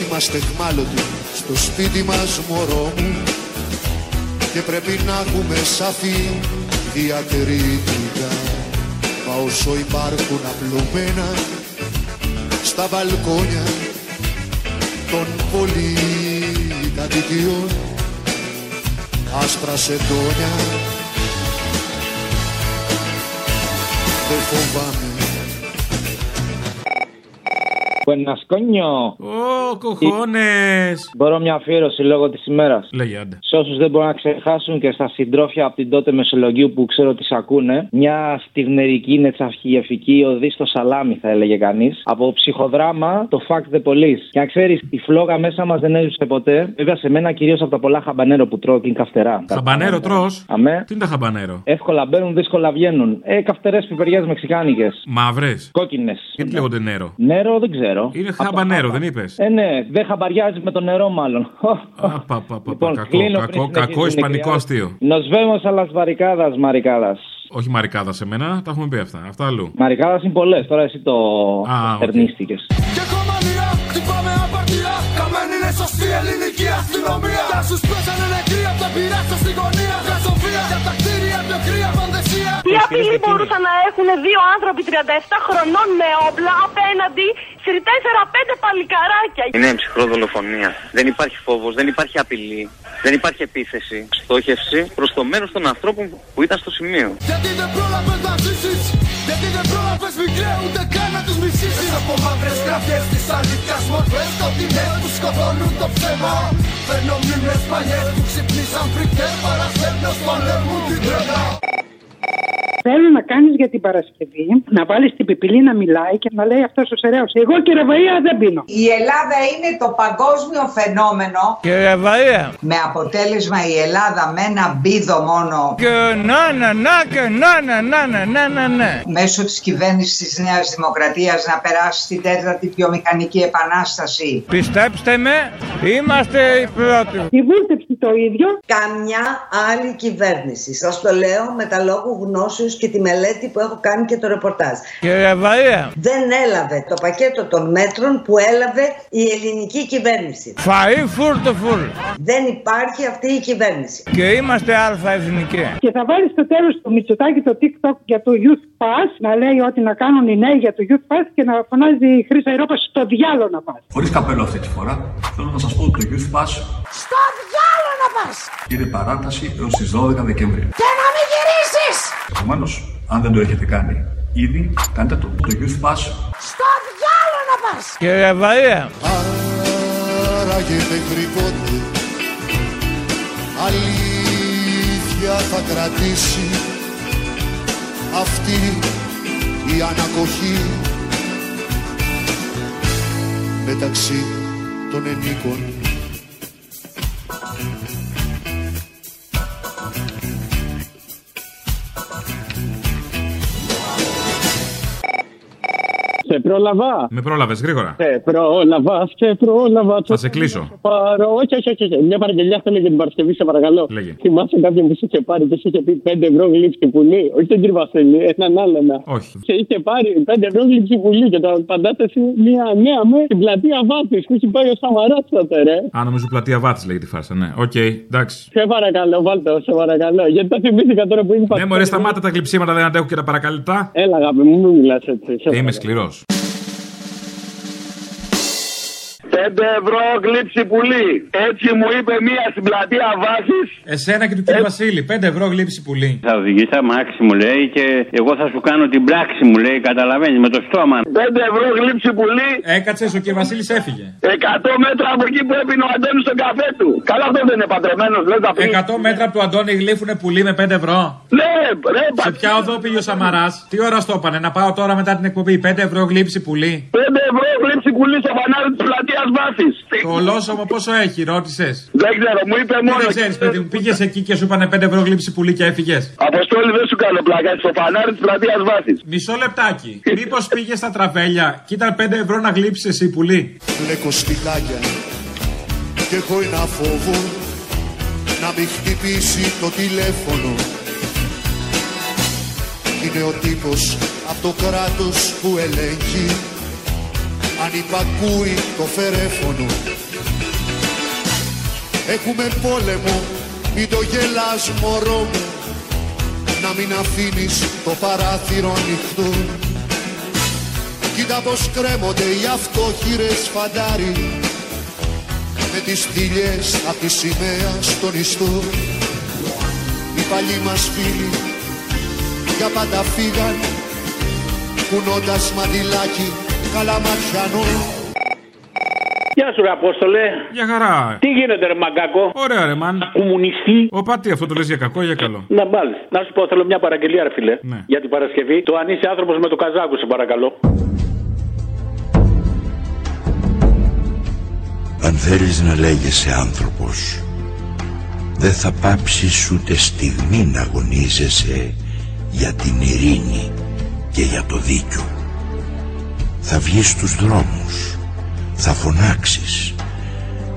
Είμαστε χμάλωτοι στο σπίτι μας μωρό μου. Και πρέπει να έχουμε σαφή διακριτικά. Μα όσο υπάρχουν απλωμένα στα μπαλκόνια των πολυκατοικιών. Άσπρα σεντόνια. Δεν φοβάμαι Buenascoño. Ω, κοχώνες. Μπορώ μια αφιέρωση λόγω της ημέρας. Λέγε άντε. Σε όσους δεν μπορούν να ξεχάσουν και στα συντρόφια από την τότε Μεσολογίου που ξέρω ότι σ' ακούνε, μια στιγμερική νετσαυχιεφική οδή στο σαλάμι, θα έλεγε κανείς. Από ψυχοδράμα το Fuck the Police. Και να ξέρεις, η φλόγα μέσα μας δεν έζησε ποτέ. Βέβαια σε μένα κυρίως από τα πολλά χαμπανέρο που τρώω και είναι καυτερά. Χαμπανέρο τρώ. Αμέ. Τι είναι τα χαμπανέρο; Εύκολα μπαίνουν, δύσκολα βγαίνουν. Ε, καυτερές πιπεριές μεξικάνικες. Μαύρες. Κόκκινες. Γιατί λέγονται νερό. Νερό δεν ξέρω. Είναι χαμπανέρο, δεν είπες; Ε, ναι, δεν χαμπαριάζει με το νερό, μάλλον. Πα, πα, πα, Λοιπόν, κακό, κλείνω κακό, πριν κακό συνεχίσει την ισπανικό εκδιά. αστείο. Nos vemos a las barricadas, μαρικάδας. Όχι μαρικάδας σε μένα, τα έχουμε πει αυτά. Αυτά αλλού. Μαρικάδας είναι πολλές, τώρα εσύ το Α, οκ. τερνίστηκε. Και κομμανία, χτυπάμε απαρτία Καμένη είναι σωστή ελληνική αστυνομία Για όσους πέσανε νεκροί απ' τα πειράστα στην γωνία Τι απειλή μπορούσαν να έχουν δύο άνθρωποι 37 χρονών με όπλα απέναντι σε 4-5 παλικαράκια; Είναι ψυχρό δολοφονία. Δεν υπάρχει φόβος, δεν υπάρχει απειλή, δεν υπάρχει επίθεση. Στόχευση προς το μέρος των ανθρώπων που ήταν στο σημείο. Γιατί δεν πρόλαβες να ζήσεις; Γιατί δεν πρόλαβες μικρέ ούτε καν να τους μισήσεις. Από μαύρες γραφιές της αλήθειας μορφές Σκοτεινές που σκοτώνουν το ψέμα. Φέρνω μνήμες παλιές που ξυπνήσαν φρικτές Παραστέλνος πολέμου την τρέλα Θέλω να κάνεις για την Παρασκευή να βάλεις την πιπηλή να μιλάει και να λέει αυτός ο Σεραίο. Εγώ και ρεβαία δεν πίνω. Η Ελλάδα είναι το παγκόσμιο φαινόμενο Και ρεβαία. με αποτέλεσμα η Ελλάδα με ένα μπίδο μόνο Και να να να και να να να να να να να. μέσω της κυβέρνησης της Νέας Δημοκρατίας να περάσει στην τέταρτη βιομηχανική επανάσταση. Πιστέψτε με, είμαστε οι πρώτοι. Η βούλτεψη το ίδιο. Καμιά άλλη κυβέρνηση. Σας το λέω με τα λόγου γνώσεως και τη μελέτη που έχω κάνει και το ρεπορτάζ. Και ρεβαία. Δεν έλαβε το πακέτο των μέτρων που έλαβε η ελληνική κυβέρνηση. Φαΐ φουλ το φουλ. Δεν υπάρχει αυτή η κυβέρνηση. Και είμαστε αλφα εθνικοί. Και θα βάλεις στο τέλος του Μητσοτάκη το TikTok για το Youth Pass να λέει ότι να κάνουν οι νέοι για το Youth Pass και να φωνάζει η Χρήσα Ευρώπη στο διάλογο να πας. Χωρίς καπέλο αυτή τη φορά, θέλω να σας πω ότι το Youth Pass Στο διάλογο να πας είναι παράταση έως τις 12 Δεκεμβρίου. Και να μην γυρίσεις Επομένω, αν δεν το έχετε κάνει ήδη, κάντε το. Το Youth Pass. Στο διάλογο να πας Και ρεβαία. Άραγε μέχρι πότε αλήθεια θα κρατήσει. Αυτή η ανακοχή. Μεταξύ των ενίκων πρόλαβα. Με πρόλαβες γρήγορα. Σε πρόλαβα, σε πρόλαβα. Θα σε κλείσω. Πάρω. Όχι, όχι, όχι, όχι. Μια παραγγελιά θέλω για την Παρασκευή, σε παρακαλώ. Λέγε. Θυμάσαι κάποιον που σου είχε πάρει και σου είχε πει 5 ευρώ γλύψη πουλί; Όχι τον κύριο Βασίλη, έναν άλλον. Όχι. Και είχε πάρει 5 ευρώ γλείψει πουλί και το απαντάτε σε μια νέα με την πλατεία Βάθη που έχει πάει ο Σαμαράς τότε, ρε. Α, νομίζω πλατεία Βάθης λέγεται τη φάρσα, ναι. Οκ, εντάξει. Σε παρακαλώ, βάλτε, σε παρακαλώ. Γιατί τα θυμήθηκα τώρα που είναι Ναι, μωρέ, σταμάτα τα γλειψίματα, δεν αντέχω και τα παρακαλητά. Έλα, αγάπη μου, μην μιλάς έτσι. σε Είμαι σκληρός. 5 ευρώ γλείψει πουλί. Έτσι μου είπε μία στην πλατεία Βάθη. Εσένα και του κύριου Βασίλη, 5 ευρώ γλείψει πουλί. Θα οδηγήσει αμάξι μου λέει και εγώ θα σου κάνω την πράξη μου λέει, καταλαβαίνεις με το στόμα. 5 ευρώ γλύψη πουλί. Έκατσες, ο κύριος Βασίλης έφυγε. 100 μέτρα από εκεί που έπινε ο Αντώνης στον καφέ του. Καλά αυτό δεν είναι παντρεμένος, λε να πει. 100 μέτρα από του Αντώνη γλύφουνε πουλί με 5 ευρώ. Ναι, ρε, Σε ποια οδό πήγε ο Σαμαράς, τι ώρα στο έπανε, να πάω τώρα μετά την εκπομπή; 5 ευρώ γλύψη πουλί. 5 ευρώ γλύψη πουλί στο φανάρι της πλατείας βάση. Το ολόσωμο πόσο έχει, ρώτησες; Δεν ξέρω, μου είπε μόνο. Δεν ξέρεις, παιδί μου, πήγες εκεί και σου είπανε 5 ευρώ γλύψη πουλί και έφυγες; Αποστόλη δεν σου κάνω πλάκα στο φανάρι της πλατείας βάση. Μισό λεπτάκι. Μήπως πήγες στα τραβέλια και ήταν 5 ευρώ να γλύψεις εσύ πουλί; Φλέκω σπιτάκια και έχω ένα φόβο να μην χτυπήσει το τηλέφωνο Είναι ο τύπος από το κράτος που ελέγχει αν υπακούει το φερέφωνο. Έχουμε πόλεμο, μην το γελάς μωρό μου. Να μην αφήνεις το παράθυρο ανοιχτό. Κοίτα πως κρέμονται οι αυτόχειρες φαντάρι με τις θηλιές απ' τη σημαία στον ιστό. Οι παλιοί μας φίλοι για πάντα φύγαν κουνώντας μαντιλάκι καλαματιανών Γεια σου, ρε Απόστολε. Για χαρά. Τι γίνεται, ρε Μαγκάκο; Ωραία, ρε μαν. Κομμουνιστή. Ο πατή, αυτό το λες για κακό ή για καλό; Να μάλιστα. Να σου πω, θέλω μια παραγγελία, ρε φιλέ. Ναι. Για την Παρασκευή. Το αν είσαι άνθρωπος με το καζάκο, σε παρακαλώ. Αν θέλεις να λέγεσαι άνθρωπος δεν θα πάψεις ούτε στιγμή να αγωνίζεσαι για την ειρήνη και για το δίκιο. Θα βγεις στους δρόμους, θα φωνάξεις,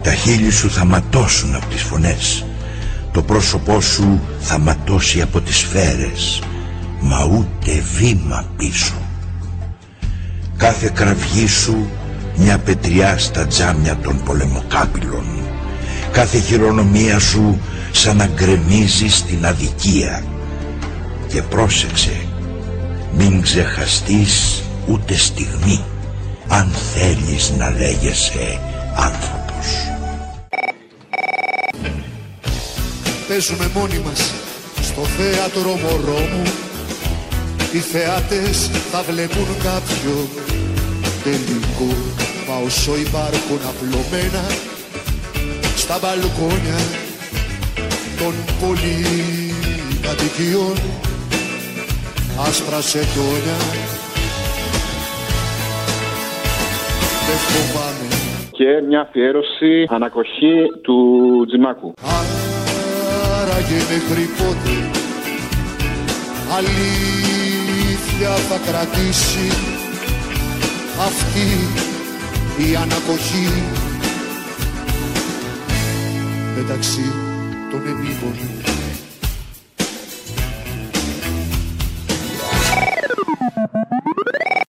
τα χείλη σου θα ματώσουν από τις φωνές, το πρόσωπό σου θα ματώσει από τις σφαίρες, μα ούτε βήμα πίσω. Κάθε κραυγή σου μια πετριά στα τζάμια των πολεμοκάπηλων. Κάθε χειρονομία σου σαν να γκρεμίζει στην αδικία. Και πρόσεξε, μην ξεχαστείς ούτε στιγμή, αν θέλεις να λέγεσαι άνθρωπος. Παίζουμε μόνοι μας στο θέατρο μωρό μου Οι θεάτες θα βλέπουν κάποιο τελικό Μα όσο υπάρχουν απλωμένα στα μπαλκόνια των πολυκατοικιών άσπρα σεντόνια δεν φοβάμαι Και μια αφιέρωση ανακοχή του Τζιμάκου. Άραγε μέχρι πότε αλήθεια θα κρατήσει αυτή η ανακοχή. Μεταξύ των ενήλων